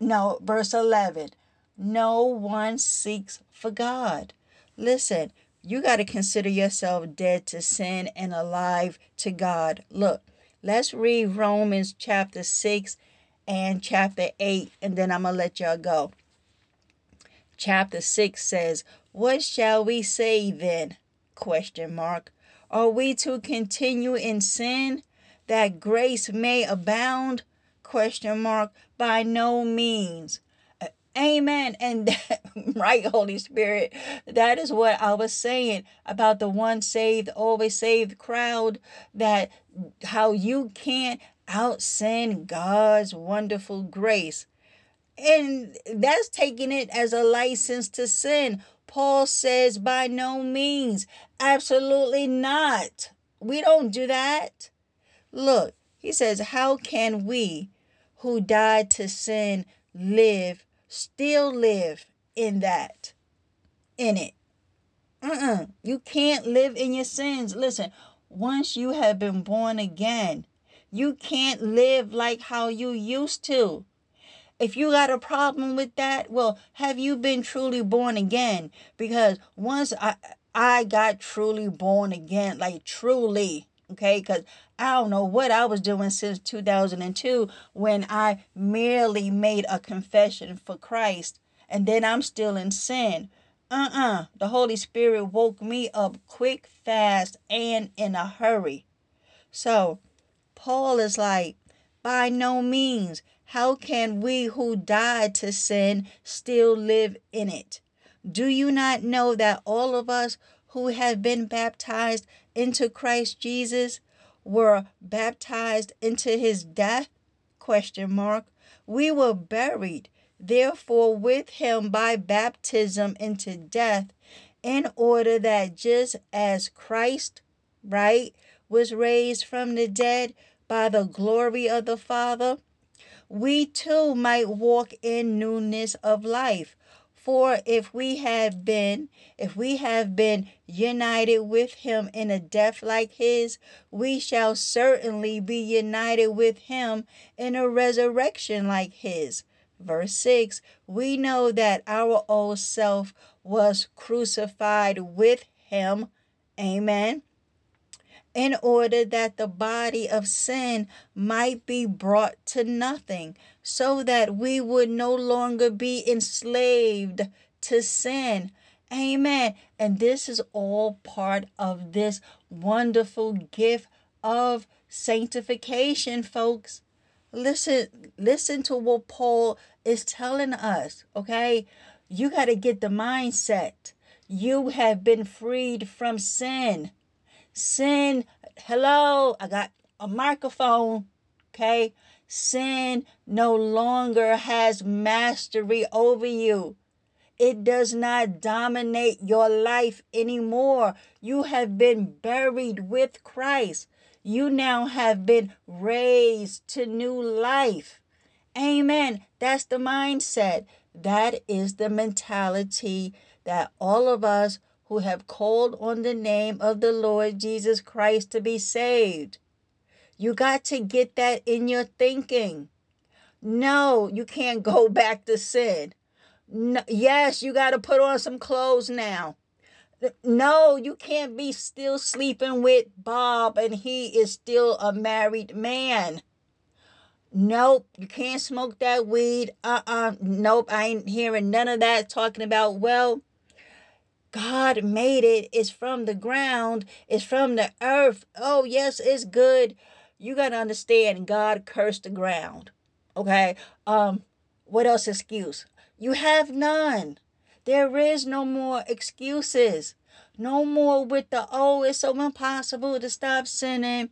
No, verse 11 no one seeks for God. Listen, you got to consider yourself dead to sin and alive to God. Look, let's read Romans chapter 6 and chapter 8, and then I'm going to let y'all go. Chapter 6 says, What shall we say then? Question mark. Are we to continue in sin that grace may abound? Question mark. By no means. Amen. And that, right, Holy Spirit, that is what I was saying about the one saved, always saved crowd. That how you can't out sin God's wonderful grace. And that's taking it as a license to sin. Paul says, by no means, absolutely not. We don't do that. Look, he says, how can we who died to sin live still live in that, in it. Uh-uh. You can't live in your sins. Listen, once you have been born again, you can't live like how you used to. If you got a problem with that, well, have you been truly born again? Because once I I got truly born again, like truly, okay? Because I don't know what I was doing since 2002 when I merely made a confession for Christ and then I'm still in sin. Uh uh-uh. uh The Holy Spirit woke me up quick, fast, and in a hurry. So, Paul is like, by no means, how can we who died to sin still live in it? Do you not know that all of us who have been baptized into Christ Jesus were baptized into his death? Question mark. We were buried therefore with him by baptism into death in order that just as Christ, right, was raised from the dead by the glory of the Father, we too might walk in newness of life. For if we have been, if we have been united with him in a death like his, we shall certainly be united with him in a resurrection like his. Verse 6 We know that our old self was crucified with him. Amen in order that the body of sin might be brought to nothing, so that we would no longer be enslaved to sin. Amen. And this is all part of this wonderful gift of sanctification, folks. Listen, listen to what Paul is telling us, okay? You got to get the mindset. You have been freed from sin. Sin, hello, I got a microphone, okay? Sin no longer has mastery over you. It does not dominate your life anymore. You have been buried with Christ. You now have been raised to new life. Amen. That's the mindset. That is the mentality that all of us who have called on the name of the Lord Jesus Christ to be saved. You got to get that in your thinking. No, you can't go back to sin. No, yes, you got to put on some clothes now. No, you can't be still sleeping with Bob and he is still a married man. Nope, you can't smoke that weed. Uh uh-uh. uh Nope, I ain't hearing none of that talking about, well, God made it. It's from the ground, it's from the earth. Oh, yes, it's good. You got to understand God cursed the ground. Okay? Um what else excuse? You have none. There is no more excuses. No more with the oh, it's so impossible to stop sinning.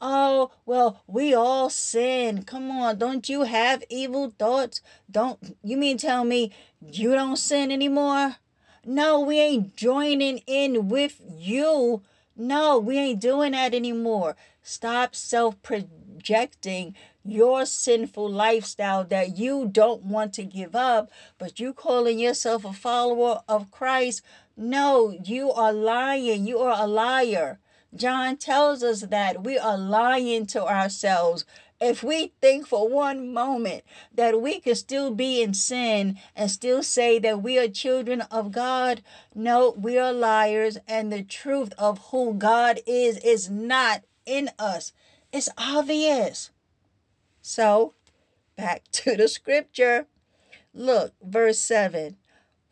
Oh, well, we all sin. Come on, don't you have evil thoughts? Don't you mean tell me you don't sin anymore? No, we ain't joining in with you. No, we ain't doing that anymore. Stop self projecting your sinful lifestyle that you don't want to give up, but you calling yourself a follower of Christ. No, you are lying. You are a liar. John tells us that we are lying to ourselves if we think for one moment that we could still be in sin and still say that we are children of God, no, we are liars, and the truth of who God is is not in us. It's obvious. So, back to the scripture. Look, verse 7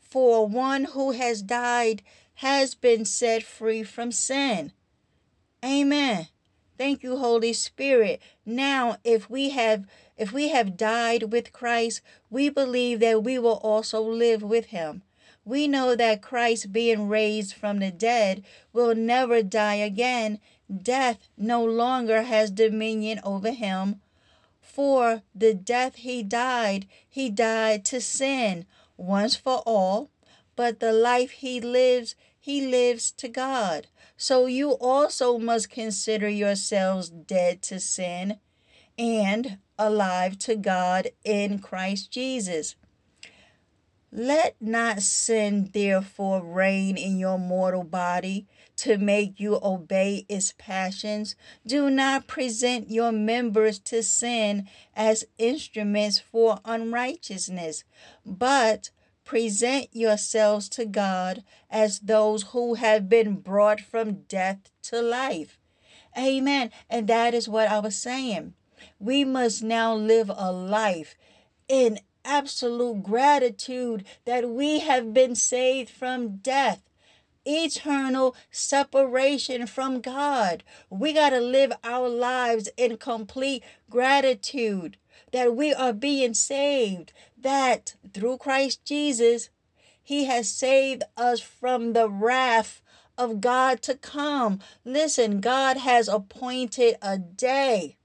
For one who has died has been set free from sin. Amen. Thank you, Holy Spirit. Now, if we have if we have died with Christ, we believe that we will also live with him. We know that Christ being raised from the dead will never die again. Death no longer has dominion over him. For the death he died, he died to sin once for all, but the life he lives, he lives to God. So you also must consider yourselves dead to sin and alive to God in Christ Jesus. Let not sin therefore reign in your mortal body to make you obey its passions. Do not present your members to sin as instruments for unrighteousness, but present yourselves to God as those who have been brought from death to life. Amen. And that is what I was saying. We must now live a life in absolute gratitude that we have been saved from death eternal separation from God. We got to live our lives in complete gratitude that we are being saved, that through Christ Jesus, He has saved us from the wrath of God to come. Listen, God has appointed a day,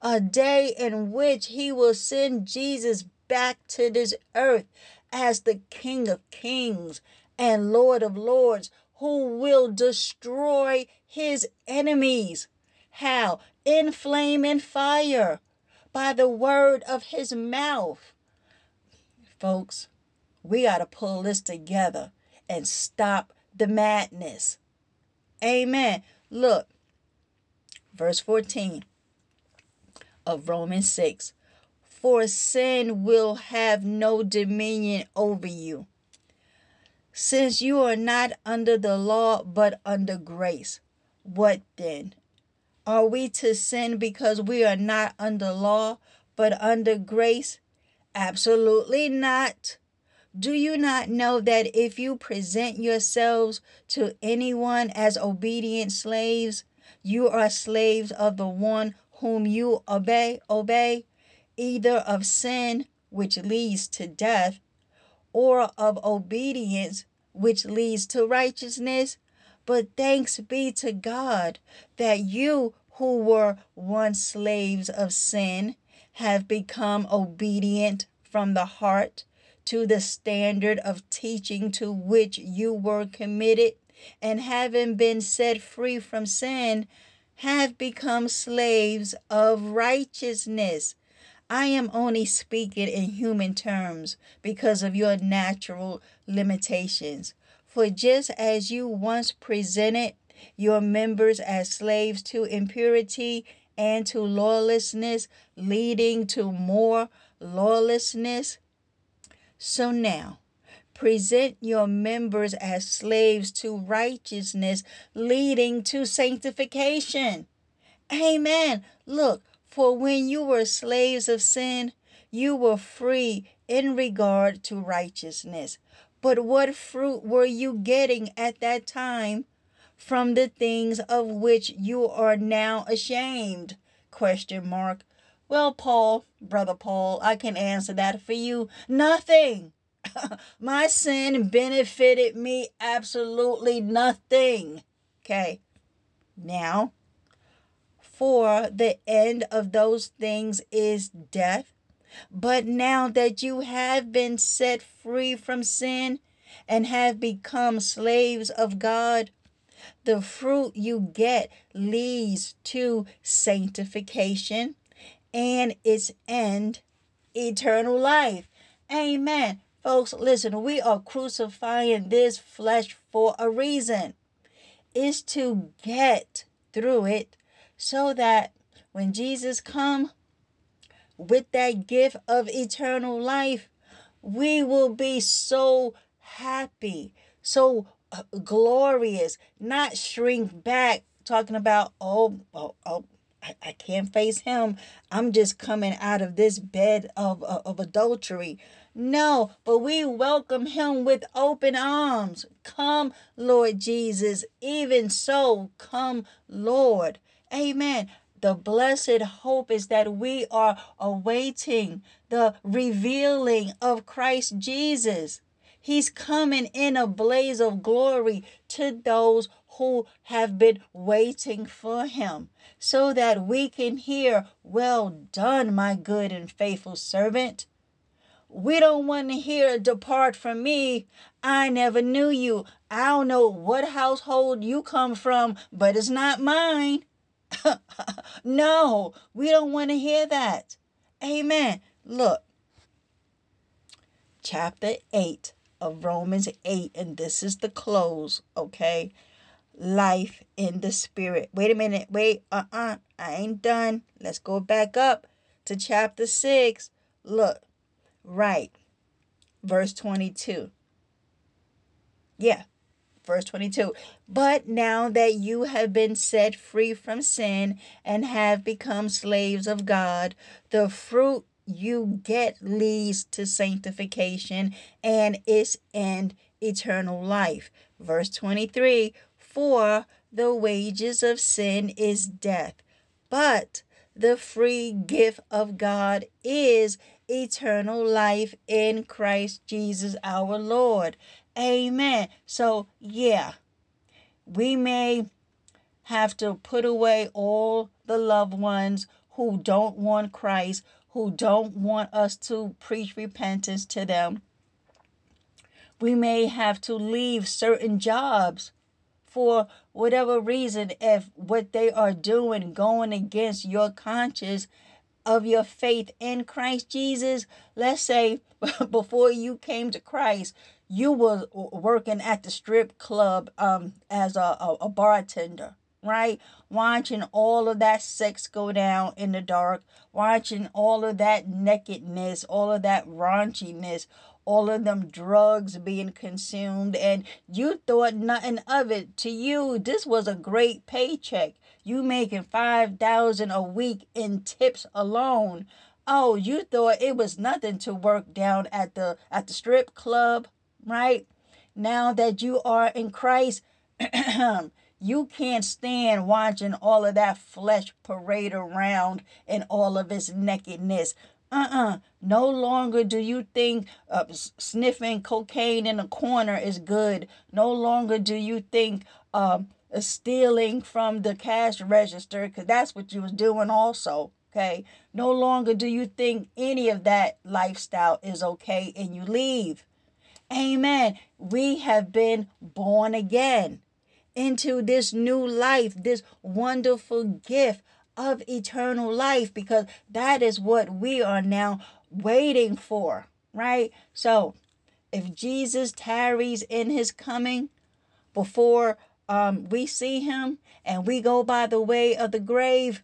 a day in which He will send Jesus back to this earth as the King of Kings and Lord of Lords who will destroy His enemies. How? In flame and fire by the word of His mouth. Folks, we got to pull this together and stop the madness. Amen. Look, verse 14 of Romans 6 For sin will have no dominion over you, since you are not under the law but under grace. What then? Are we to sin because we are not under law but under grace? Absolutely not. Do you not know that if you present yourselves to anyone as obedient slaves, you are slaves of the one whom you obey, obey, either of sin, which leads to death, or of obedience, which leads to righteousness? But thanks be to God that you who were once slaves of sin have become obedient from the heart to the standard of teaching to which you were committed, and having been set free from sin, have become slaves of righteousness. I am only speaking in human terms because of your natural limitations. For just as you once presented your members as slaves to impurity and to lawlessness, leading to more lawlessness, so now, present your members as slaves to righteousness, leading to sanctification. Amen. Look, for when you were slaves of sin, you were free in regard to righteousness. But what fruit were you getting at that time from the things of which you are now ashamed? Question mark. Well, Paul, brother Paul, I can answer that for you. Nothing. My sin benefited me absolutely nothing. Okay. Now, for the end of those things is death. But now that you have been set free from sin and have become slaves of God, the fruit you get leads to sanctification and its end, eternal life. Amen. Folks, listen, we are crucifying this flesh for a reason. Is to get through it so that when Jesus come with that gift of eternal life, we will be so happy, so uh, glorious, not shrink back talking about, oh, oh, oh, I, I can't face him. I'm just coming out of this bed of, of, of adultery. No, but we welcome him with open arms. Come, Lord Jesus. Even so, come, Lord. Amen. The blessed hope is that we are awaiting the revealing of Christ Jesus. He's coming in a blaze of glory to those who have been waiting for him, so that we can hear, Well done, my good and faithful servant. We don't want to hear, Depart from me. I never knew you. I don't know what household you come from, but it's not mine. no, we don't want to hear that. Amen. Look, chapter 8 of Romans 8, and this is the close, okay? life in the spirit. Wait a minute. Wait. Uh uh I ain't done. Let's go back up to chapter 6. Look. Right. Verse 22. Yeah. Verse 22. But now that you have been set free from sin and have become slaves of God, the fruit you get leads to sanctification and its end eternal life. Verse 23 for the wages of sin is death, but the free gift of God is eternal life in Christ Jesus our Lord. Amen. So, yeah, we may have to put away all the loved ones who don't want Christ, who don't want us to preach repentance to them. We may have to leave certain jobs for whatever reason if what they are doing going against your conscience of your faith in Christ Jesus. Let's say before you came to Christ, you was working at the strip club um, as a, a, a bartender right? Watching all of that sex go down in the dark, watching all of that nakedness, all of that raunchiness, all of them drugs being consumed, and you thought nothing of it. To you, this was a great paycheck. You making five thousand a week in tips alone. Oh, you thought it was nothing to work down at the at the strip club, right? Now that you are in Christ, You can't stand watching all of that flesh parade around in all of its nakedness. Uh-uh. No longer do you think uh, sniffing cocaine in a corner is good. No longer do you think uh, stealing from the cash register, because that's what you was doing also. Okay. No longer do you think any of that lifestyle is okay and you leave. Amen. We have been born again into this new life, this wonderful gift of eternal life, because that is what we are now waiting for, right? So, if Jesus tarries in his coming before um, we see him and we go by the way of the grave,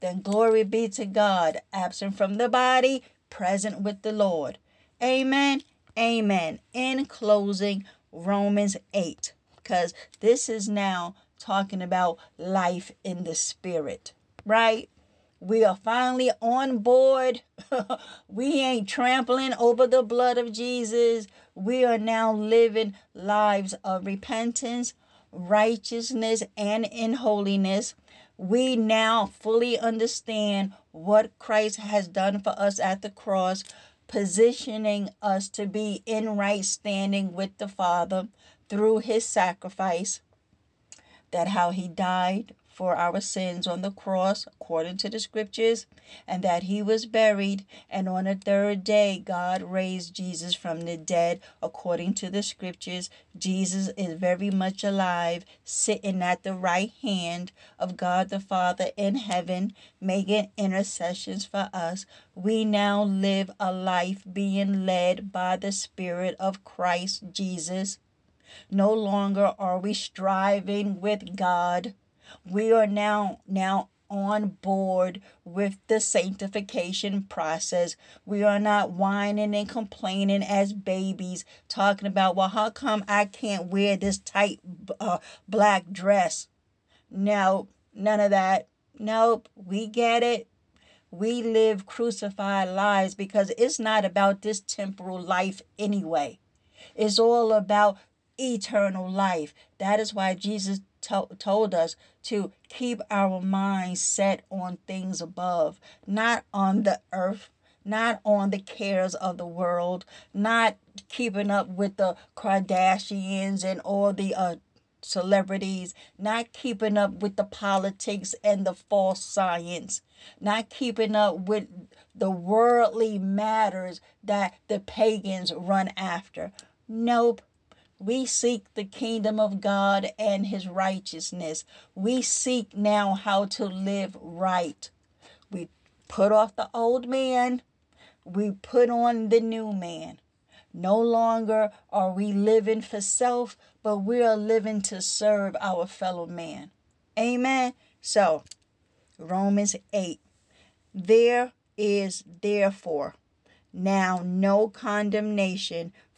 then glory be to God, absent from the body, present with the Lord. Amen. Amen. In closing, Romans 8 because this is now talking about life in the spirit, right? We are finally on board. we ain't trampling over the blood of Jesus. We are now living lives of repentance, righteousness, and in holiness. We now fully understand what Christ has done for us at the cross, positioning us to be in right standing with the Father through his sacrifice, that how he died for our sins on the cross, according to the scriptures, and that he was buried, and on the third day, God raised Jesus from the dead, according to the scriptures. Jesus is very much alive, sitting at the right hand of God the Father in heaven, making intercessions for us. We now live a life being led by the Spirit of Christ Jesus. No longer are we striving with God. We are now now on board with the sanctification process. We are not whining and complaining as babies, talking about, well, how come I can't wear this tight uh, black dress? No, none of that. Nope, we get it. We live crucified lives because it's not about this temporal life anyway. It's all about eternal life. That is why Jesus to- told us to keep our minds set on things above, not on the earth, not on the cares of the world, not keeping up with the Kardashians and all the uh, celebrities, not keeping up with the politics and the false science, not keeping up with the worldly matters that the pagans run after. Nope. We seek the kingdom of God and his righteousness. We seek now how to live right. We put off the old man, we put on the new man. No longer are we living for self, but we are living to serve our fellow man. Amen. So, Romans 8. There is therefore now no condemnation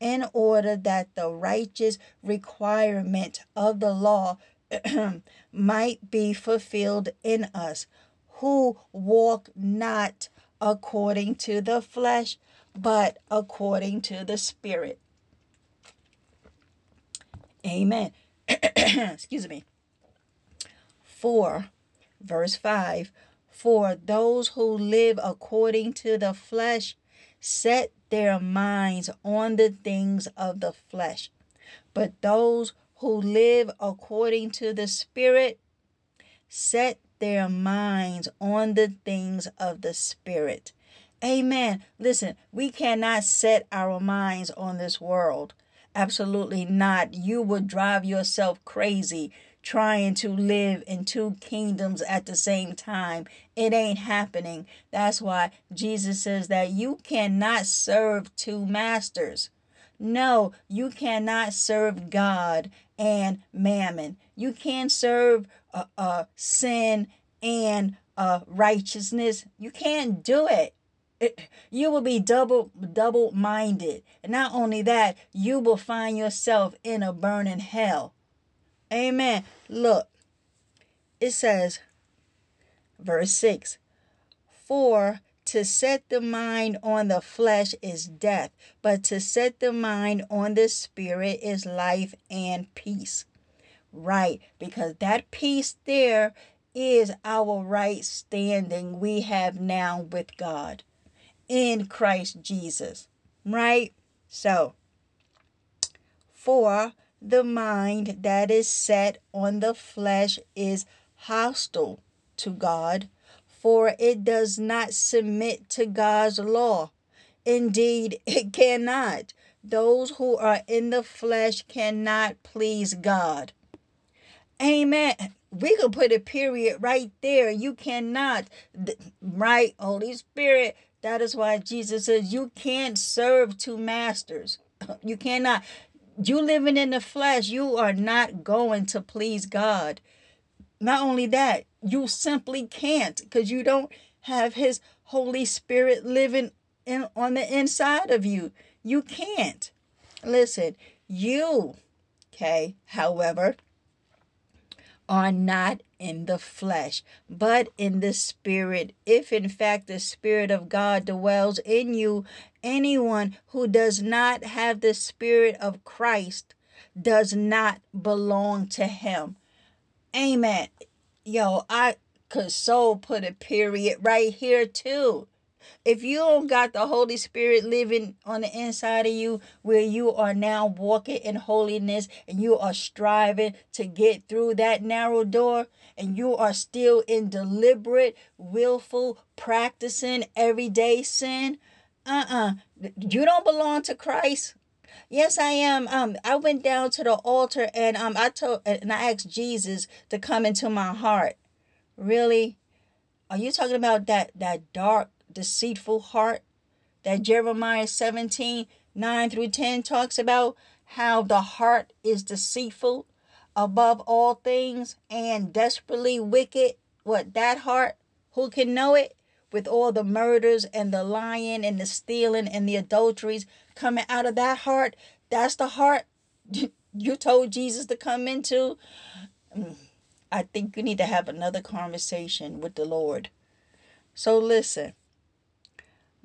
in order that the righteous requirement of the law might be fulfilled in us who walk not according to the flesh, but according to the Spirit. Amen. Excuse me. 4, verse 5 For those who live according to the flesh set their minds on the things of the flesh, but those who live according to the Spirit set their minds on the things of the Spirit. Amen. Listen, we cannot set our minds on this world. Absolutely not. You would drive yourself crazy trying to live in two kingdoms at the same time. It ain't happening. That's why Jesus says that you cannot serve two masters. No, you cannot serve God and mammon. You can't serve uh, uh, sin and uh, righteousness. You can't do it. it. You will be double double minded. And not only that, you will find yourself in a burning hell. Amen. Look, it says, verse 6 For to set the mind on the flesh is death, but to set the mind on the spirit is life and peace. Right, because that peace there is our right standing we have now with God in Christ Jesus. Right? So, for the mind that is set on the flesh is hostile to God for it does not submit to God's law. Indeed, it cannot. Those who are in the flesh cannot please God. Amen. We could put a period right there. You cannot, right? Holy Spirit. That is why Jesus says you can't serve two masters. You cannot. You living in the flesh, you are not going to please God. Not only that, you simply can't because you don't have his Holy Spirit living in on the inside of you. You can't. Listen, you, okay, however, are not in the flesh, but in the spirit. If in fact the spirit of God dwells in you, anyone who does not have the spirit of Christ does not belong to him. Amen. Yo, I could so put a period right here too. If you don't got the Holy Spirit living on the inside of you, where you are now walking in holiness and you are striving to get through that narrow door, and you are still in deliberate, willful, practicing everyday sin, uh uh-uh. uh, you don't belong to Christ. Yes, I am. Um, I went down to the altar and um, I told and I asked Jesus to come into my heart. Really? Are you talking about that that dark, deceitful heart that Jeremiah 17, 9 through 10 talks about? How the heart is deceitful above all things and desperately wicked. What that heart? Who can know it? With all the murders and the lying and the stealing and the adulteries coming out of that heart, that's the heart you told Jesus to come into. Mm, I think you need to have another conversation with the Lord. So listen.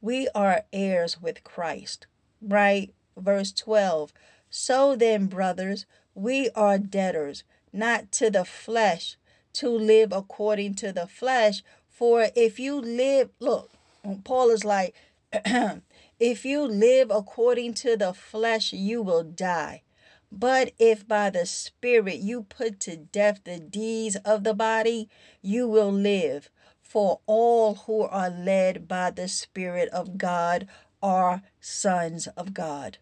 we are heirs with Christ, right? Verse 12. So then, brothers, we are debtors, not to the flesh, to live according to the flesh, for if you live, look, Paul is like, if you live according to the flesh, you will die. But if by the Spirit you put to death the deeds of the body, you will live. For all who are led by the Spirit of God are sons of God.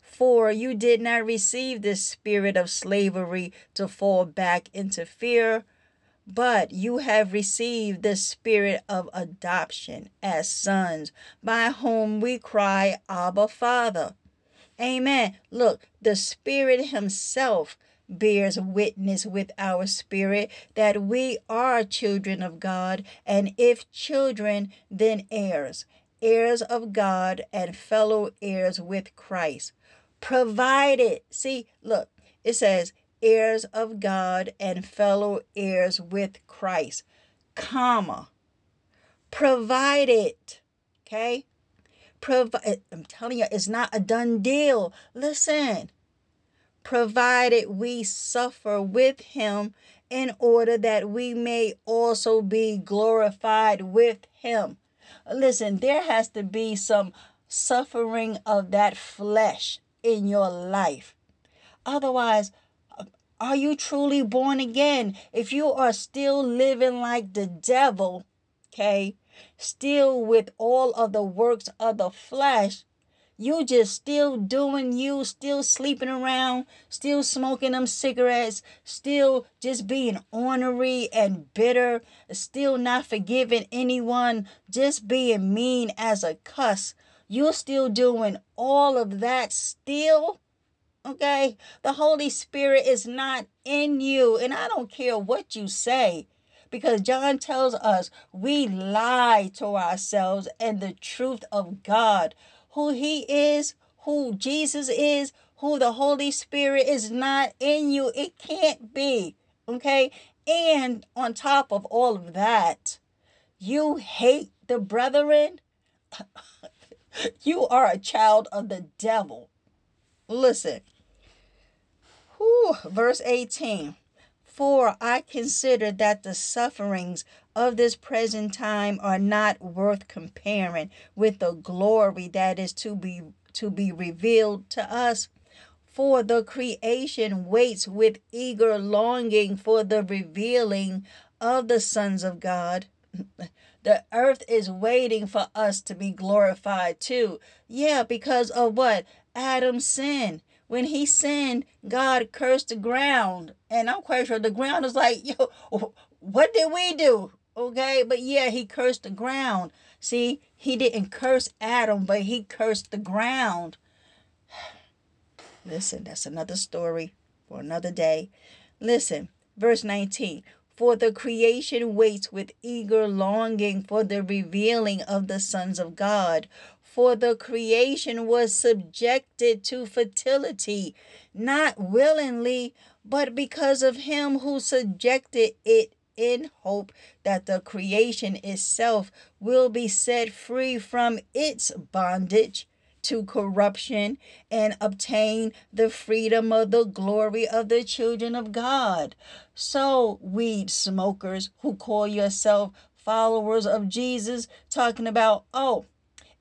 For you did not receive the spirit of slavery to fall back into fear, but you have received the spirit of adoption as sons, by whom we cry, Abba, Father. Amen. Look, the Spirit Himself bears witness with our spirit that we are children of God, and if children, then heirs, heirs of God and fellow heirs with Christ provided. See, look, it says heirs of God and fellow heirs with Christ, comma, provided. Okay? Provide, I'm telling you, it's not a done deal. Listen, provided we suffer with him in order that we may also be glorified with him. Listen, there has to be some suffering of that flesh in your life. Otherwise, are you truly born again? If you are still living like the devil, okay, still with all of the works of the flesh, you just still doing you, still sleeping around, still smoking them cigarettes, still just being ornery and bitter, still not forgiving anyone, just being mean as a cuss. You're still doing all of that still okay? The holy spirit is not in you and i don't care what you say because john tells us we lie to ourselves and the truth of god who he is who jesus is who the holy spirit is not in you it can't be okay and on top of all of that you hate the brethren you are a child of the devil. Listen. Whew, verse 18. For I consider that the sufferings of this present time are not worth comparing with the glory that is to be to be revealed to us. For the creation waits with eager longing for the revealing of the sons of God. The earth is waiting for us to be glorified too. Yeah, because of what? Adam's sin. When he sinned, God cursed the ground. And I'm quite sure the ground is like, yo, what did we do? Okay, but yeah, he cursed the ground. See, he didn't curse Adam, but he cursed the ground. Listen, that's another story for another day. Listen, verse 19 for the creation waits with eager longing for the revealing of the sons of God. For the creation was subjected to fertility, not willingly, but because of him who subjected it in hope that the creation itself will be set free from its bondage to corruption and obtain the freedom of the glory of the children of God. So, weed smokers who call yourself followers of Jesus, talking about, oh,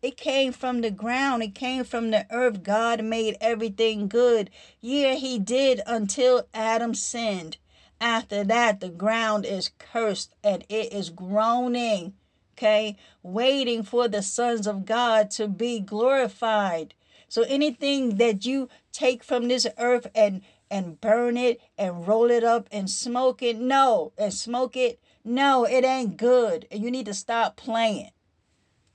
it came from the ground. It came from the earth. God made everything good. Yeah, He did until Adam sinned. After that, the ground is cursed and it is groaning okay, waiting for the sons of God to be glorified. So anything that you take from this earth and and burn it and roll it up and smoke it, no, and smoke it, no, it ain't good. And you need to stop playing.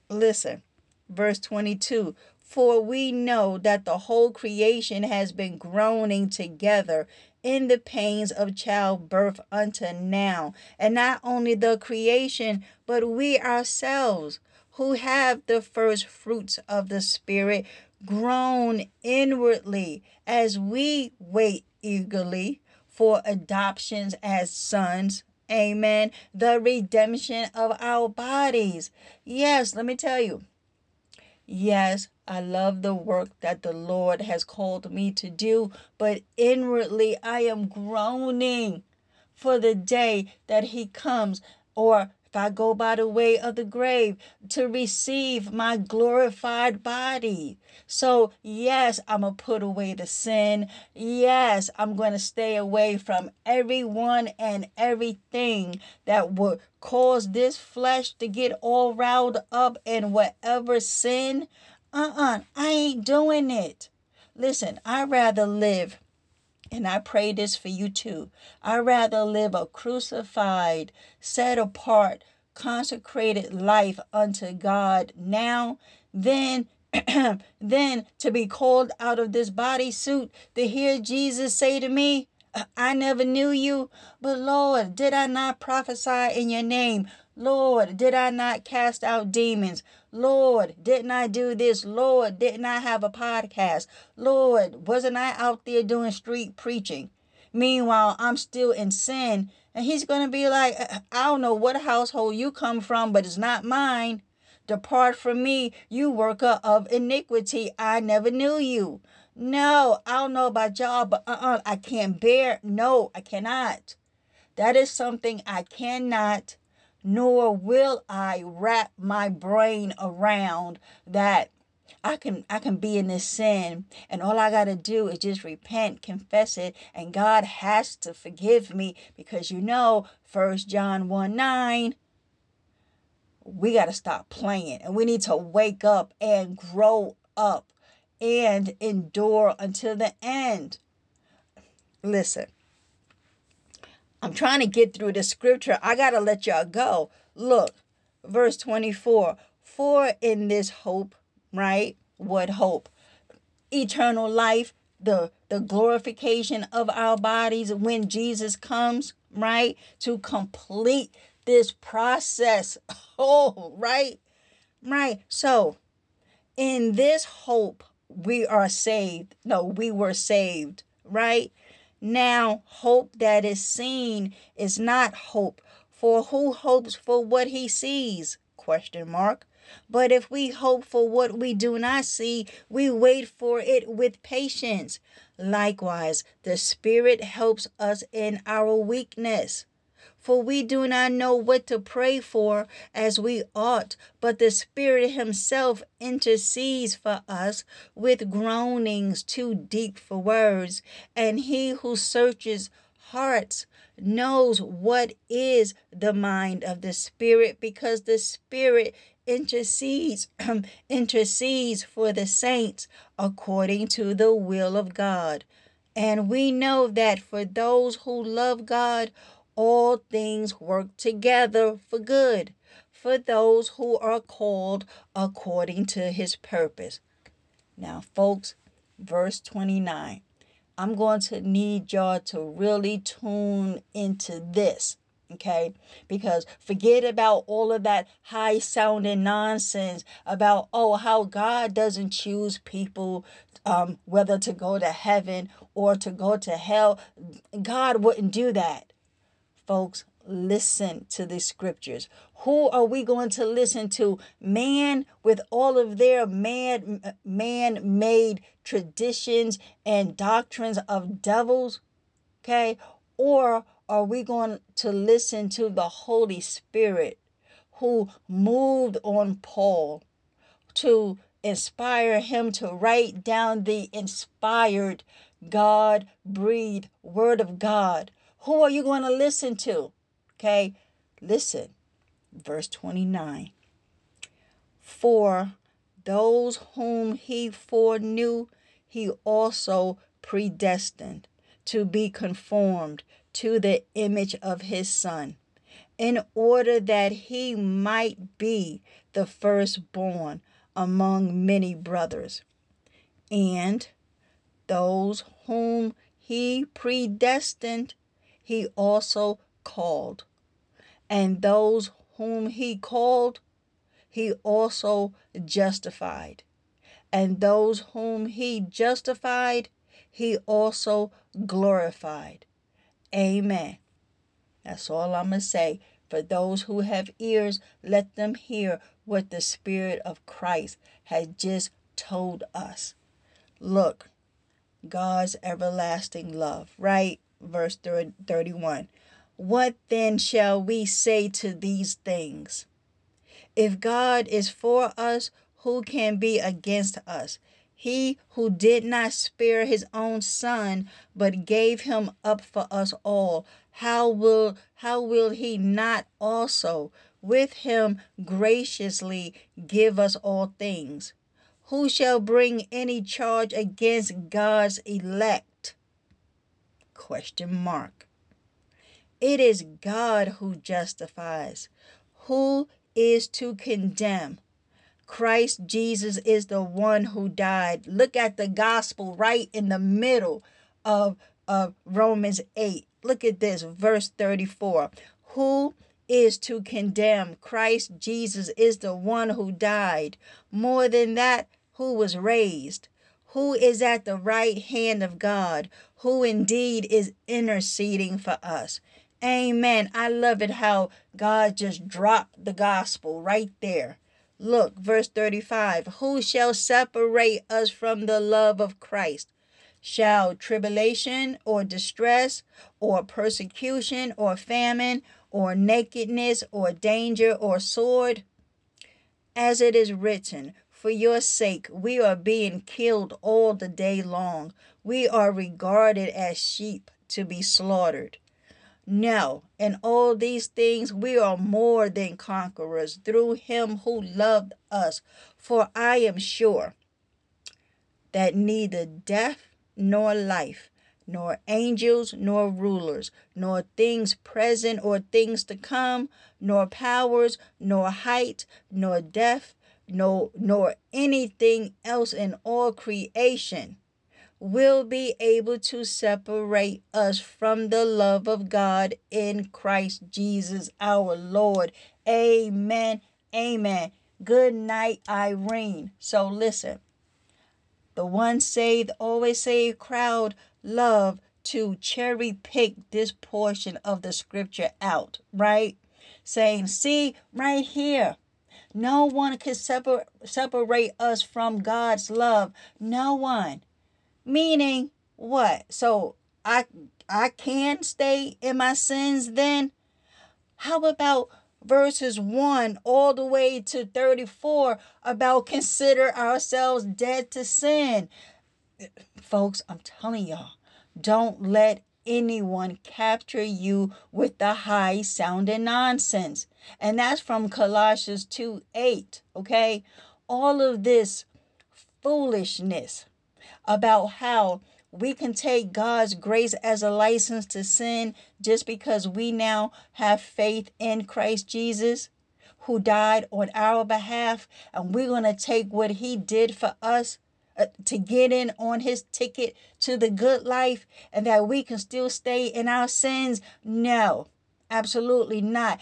Listen, verse 22 For we know that the whole creation has been groaning together in the pains of childbirth unto now. And not only the creation, but we ourselves who have the first fruits of the Spirit groan inwardly as we wait eagerly for adoptions as sons. Amen. The redemption of our bodies. Yes, let me tell you. Yes, I love the work that the Lord has called me to do, but inwardly I am groaning for the day that He comes, or if I go by the way of the grave, to receive my glorified body. So, yes, I'm going to put away the sin. Yes, I'm going to stay away from everyone and everything that would cause this flesh to get all riled up in whatever sin uh uh I ain't doing it. Listen, I'd rather live, and I pray this for you too. I'd rather live a crucified, set apart, consecrated life unto God now than then to be called out of this body suit to hear Jesus say to me, I never knew you, but Lord, did I not prophesy in your name? Lord, did I not cast out demons? Lord, didn't I do this? Lord, didn't I have a podcast? Lord, wasn't I out there doing street preaching? Meanwhile, I'm still in sin. And he's going to be like, uh, uh, I don't know what household you come from, but it's not mine. Depart from me, you worker of iniquity. I never knew you. No, I don't know about y'all, but uh-uh, I can't bear. No, I cannot. That is something I cannot, nor will I wrap my brain around that I can I can be in this sin and all I got to do is just repent, confess it, and God has to forgive me because you know, First John 1 9 we got to stop playing and we need to wake up and grow up and endure until the end. Listen, I'm trying to get through the scripture. I got to let y'all go. Look, verse 24 For in this hope, right? What hope? Eternal life, the, the glorification of our bodies when Jesus comes, right? To complete this process. Oh, right? Right. So, in this hope, we are saved. No, we were saved, right? Now, hope that is seen is not hope. For who hopes for what he sees? Question mark. But if we hope for what we do not see, we wait for it with patience. Likewise, the Spirit helps us in our weakness. For we do not know what to pray for as we ought, but the Spirit Himself intercedes for us with groanings too deep for words. And He who searches hearts knows what is the mind of the Spirit, because the Spirit intercedes intercedes for the saints according to the will of God. And we know that for those who love God, all things work together for good for those who are called according to his purpose. Now, folks, verse 29. I'm going to need y'all to really tune into this, okay? Because forget about all of that high sounding nonsense about, oh, how God doesn't choose people um, whether to go to heaven or to go to hell. God wouldn't do that folks, listen to the scriptures. Who are we going to listen to? Man with all of their man man-made traditions and doctrines of devils, okay? Or are we going to listen to the Holy Spirit who moved on Paul to inspire him to write down the inspired God breathed word of God who are you going to listen to? Okay, listen. Verse 29. For those whom he foreknew, he also predestined to be conformed to the image of his son, in order that he might be the firstborn among many brothers. And those whom he predestined, he also called. And those whom he called, he also justified. And those whom he justified, he also glorified. Amen. That's all I'm going to say. For those who have ears, let them hear what the Spirit of Christ has just told us. Look, God's everlasting love, right? Verse 31. What then shall we say to these things? If God is for us, who can be against us? He who did not spare his own son, but gave him up for us all, how will how will he not also with him graciously give us all things? Who shall bring any charge against God's elect? Question mark. It is God who justifies. Who is to condemn? Christ Jesus is the one who died. Look at the gospel right in the middle of, of Romans 8. Look at this, verse 34. Who is to condemn? Christ Jesus is the one who died. More than that, who was raised, who is at the right hand of God, who indeed is interceding for us. Amen. I love it how God just dropped the gospel right there. Look, verse 35 Who shall separate us from the love of Christ? Shall tribulation or distress or persecution or famine or nakedness or danger or sword? As it is written, For your sake we are being killed all the day long. We are regarded as sheep to be slaughtered. No, in all these things we are more than conquerors through him who loved us. For I am sure that neither death nor life, nor angels nor rulers, nor things present or things to come, nor powers, nor height, nor depth, nor, nor anything else in all creation will be able to separate us from the love of God in Christ Jesus our Lord. Amen. Amen. Good night, Irene. So listen. The one saved, always saved crowd love to cherry pick this portion of the scripture out, right? Saying, see, right here. No one can separ- separate us from God's love. No one. Meaning what? So I I can stay in my sins then? How about verses 1 all the way to 34 about consider ourselves dead to sin? Folks, I'm telling y'all, don't let anyone capture you with the high sounding nonsense. And that's from Colossians 2 8. Okay? All of this foolishness about how we can take God's grace as a license to sin just because we now have faith in Christ Jesus who died on our behalf and we're going to take what he did for us uh, to get in on his ticket to the good life and that we can still stay in our sins no absolutely not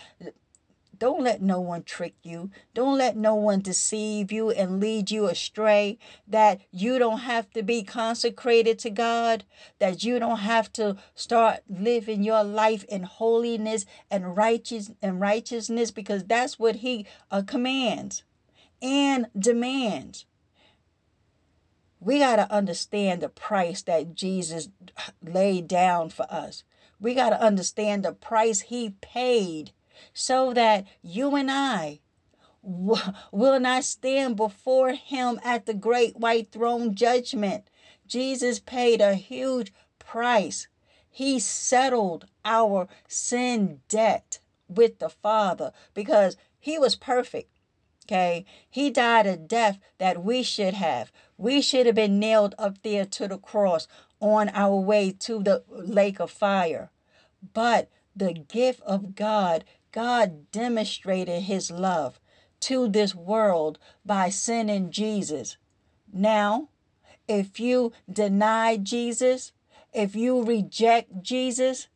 don't let no one trick you. Don't let no one deceive you and lead you astray. That you don't have to be consecrated to God. That you don't have to start living your life in holiness and righteous and righteousness because that's what He uh, commands and demands. We got to understand the price that Jesus laid down for us. We got to understand the price He paid so that you and I will not stand before him at the great white throne judgment. Jesus paid a huge price. He settled our sin debt with the Father because he was perfect. Okay. He died a death that we should have. We should have been nailed up there to the cross on our way to the lake of fire. But the gift of God God demonstrated his love to this world by sending Jesus. Now, if you deny Jesus, if you reject Jesus,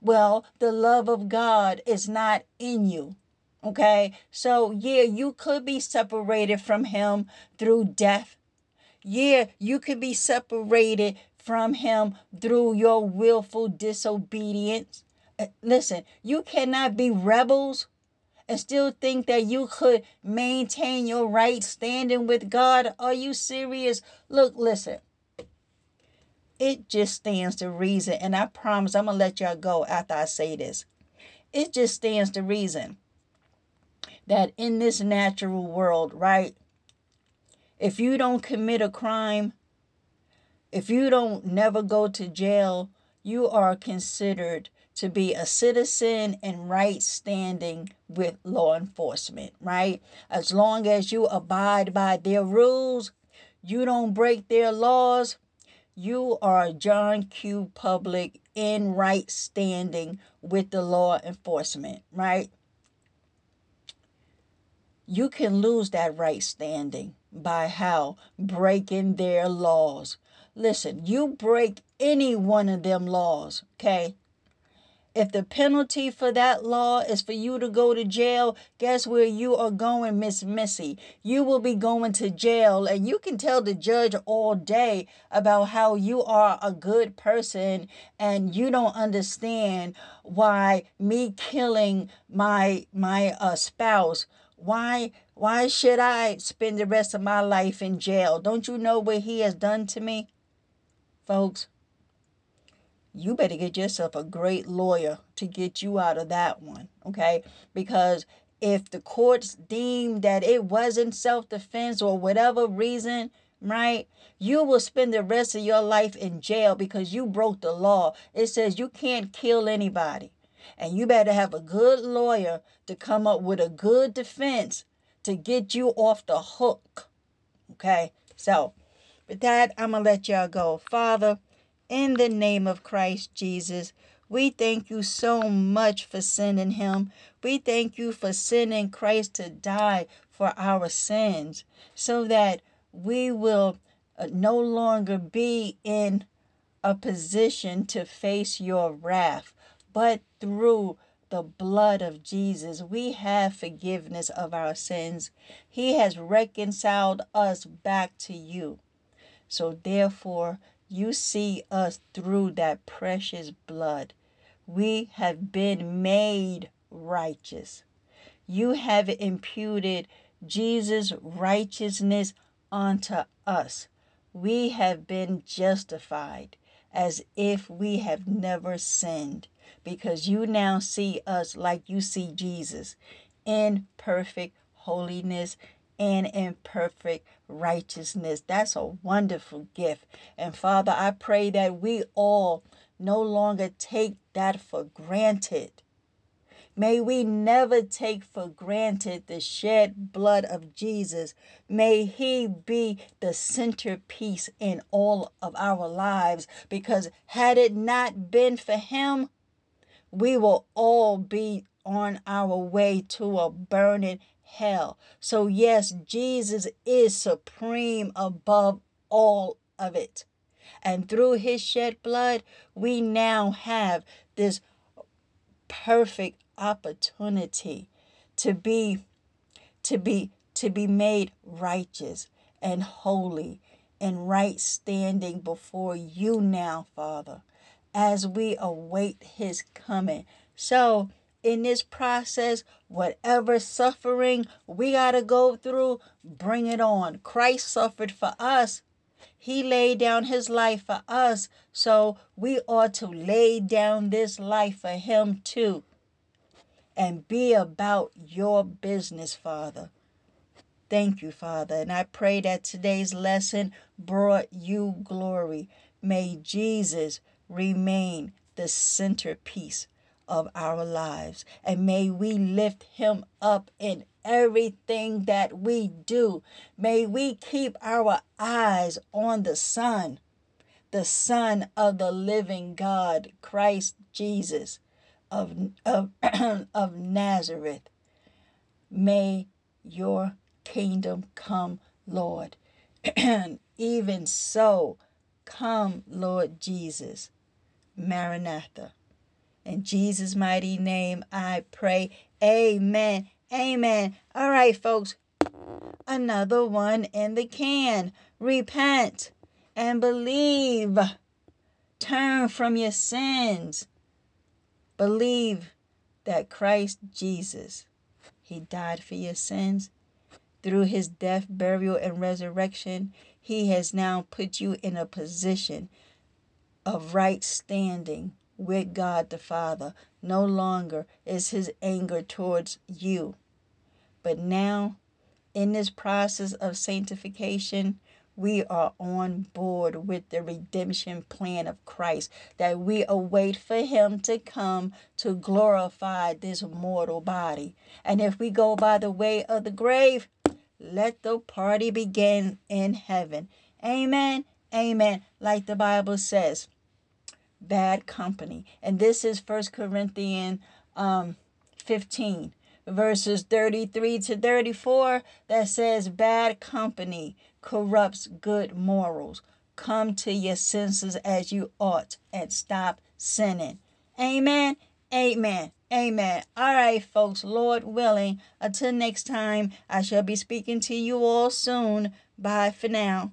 well, the love of God is not in you. Okay? So, yeah, you could be separated from him through death. Yeah, you could be separated from him through your willful disobedience. Uh, listen, you cannot be rebels and still think that you could maintain your right standing with God. Are you serious? Look, listen. It just stands to reason, and I promise I'm gonna let y'all go after I say this. It just stands to reason that in this natural world, right? If you don't commit a crime, if you don't never go to jail, you are considered to be a citizen in right standing with law enforcement, right? As long as you abide by their rules, you don't break their laws, you are John Q. Public in right standing with the law enforcement, right? You can lose that right standing by how? Breaking their laws. Listen, you break any one of them laws, okay? If the penalty for that law is for you to go to jail, guess where you are going, Miss Missy? You will be going to jail, and you can tell the judge all day about how you are a good person and you don't understand why me killing my my uh, spouse why why should I spend the rest of my life in jail? Don't you know what he has done to me? Folks, you better get yourself a great lawyer to get you out of that one, okay? Because if the courts deem that it wasn't self defense or whatever reason, right, you will spend the rest of your life in jail because you broke the law. It says you can't kill anybody. And you better have a good lawyer to come up with a good defense to get you off the hook. Okay? So, with that, I'm going to let y'all go. Father, in the name of Christ Jesus, we thank you so much for sending him. We thank you for sending Christ to die for our sins so that we will uh, no longer be in a position to face your wrath, but through the blood of Jesus, we have forgiveness of our sins. He has reconciled us back to you. So, therefore, you see us through that precious blood. We have been made righteous. You have imputed Jesus' righteousness unto us. We have been justified as if we have never sinned because you now see us like you see Jesus in perfect holiness and in perfect righteousness. That's a wonderful gift. And Father, I pray that we all no longer take that for granted. May we never take for granted the shed blood of Jesus. May He be the centerpiece in all of our lives because had it not been for Him, we will all be on our way to a burning hell. So, yes, Jesus is supreme above all of it. And through his shed blood, we now have this perfect opportunity to be to be to be made righteous and holy and right standing before you now, Father, as we await his coming. So, in this process, whatever suffering we got to go through, bring it on. Christ suffered for us. He laid down his life for us. So we ought to lay down this life for him too. And be about your business, Father. Thank you, Father. And I pray that today's lesson brought you glory. May Jesus remain the centerpiece of our lives. And may we lift him up in everything that we do. May we keep our eyes on the Son, the Son of the living God, Christ Jesus of, of, of Nazareth. May your kingdom come, Lord. And even so, come, Lord Jesus. Maranatha. In Jesus' mighty name, I pray. Amen. Amen. All right, folks. Another one in the can. Repent and believe. Turn from your sins. Believe that Christ Jesus, He died for your sins. Through His death, burial, and resurrection, He has now put you in a position of right standing with God the Father. No longer is his anger towards you. But now, in this process of sanctification, we are on board with the redemption plan of Christ, that we await for him to come to glorify this mortal body. And if we go by the way of the grave, let the party begin in heaven. Amen. Amen. Like the Bible says, bad company. And this is First Corinthians um, 15, verses 33 to 34, that says, Bad company corrupts good morals. Come to your senses as you ought and stop sinning. Amen. Amen. Amen. All right, folks, Lord willing, until next time, I shall be speaking to you all soon. Bye for now.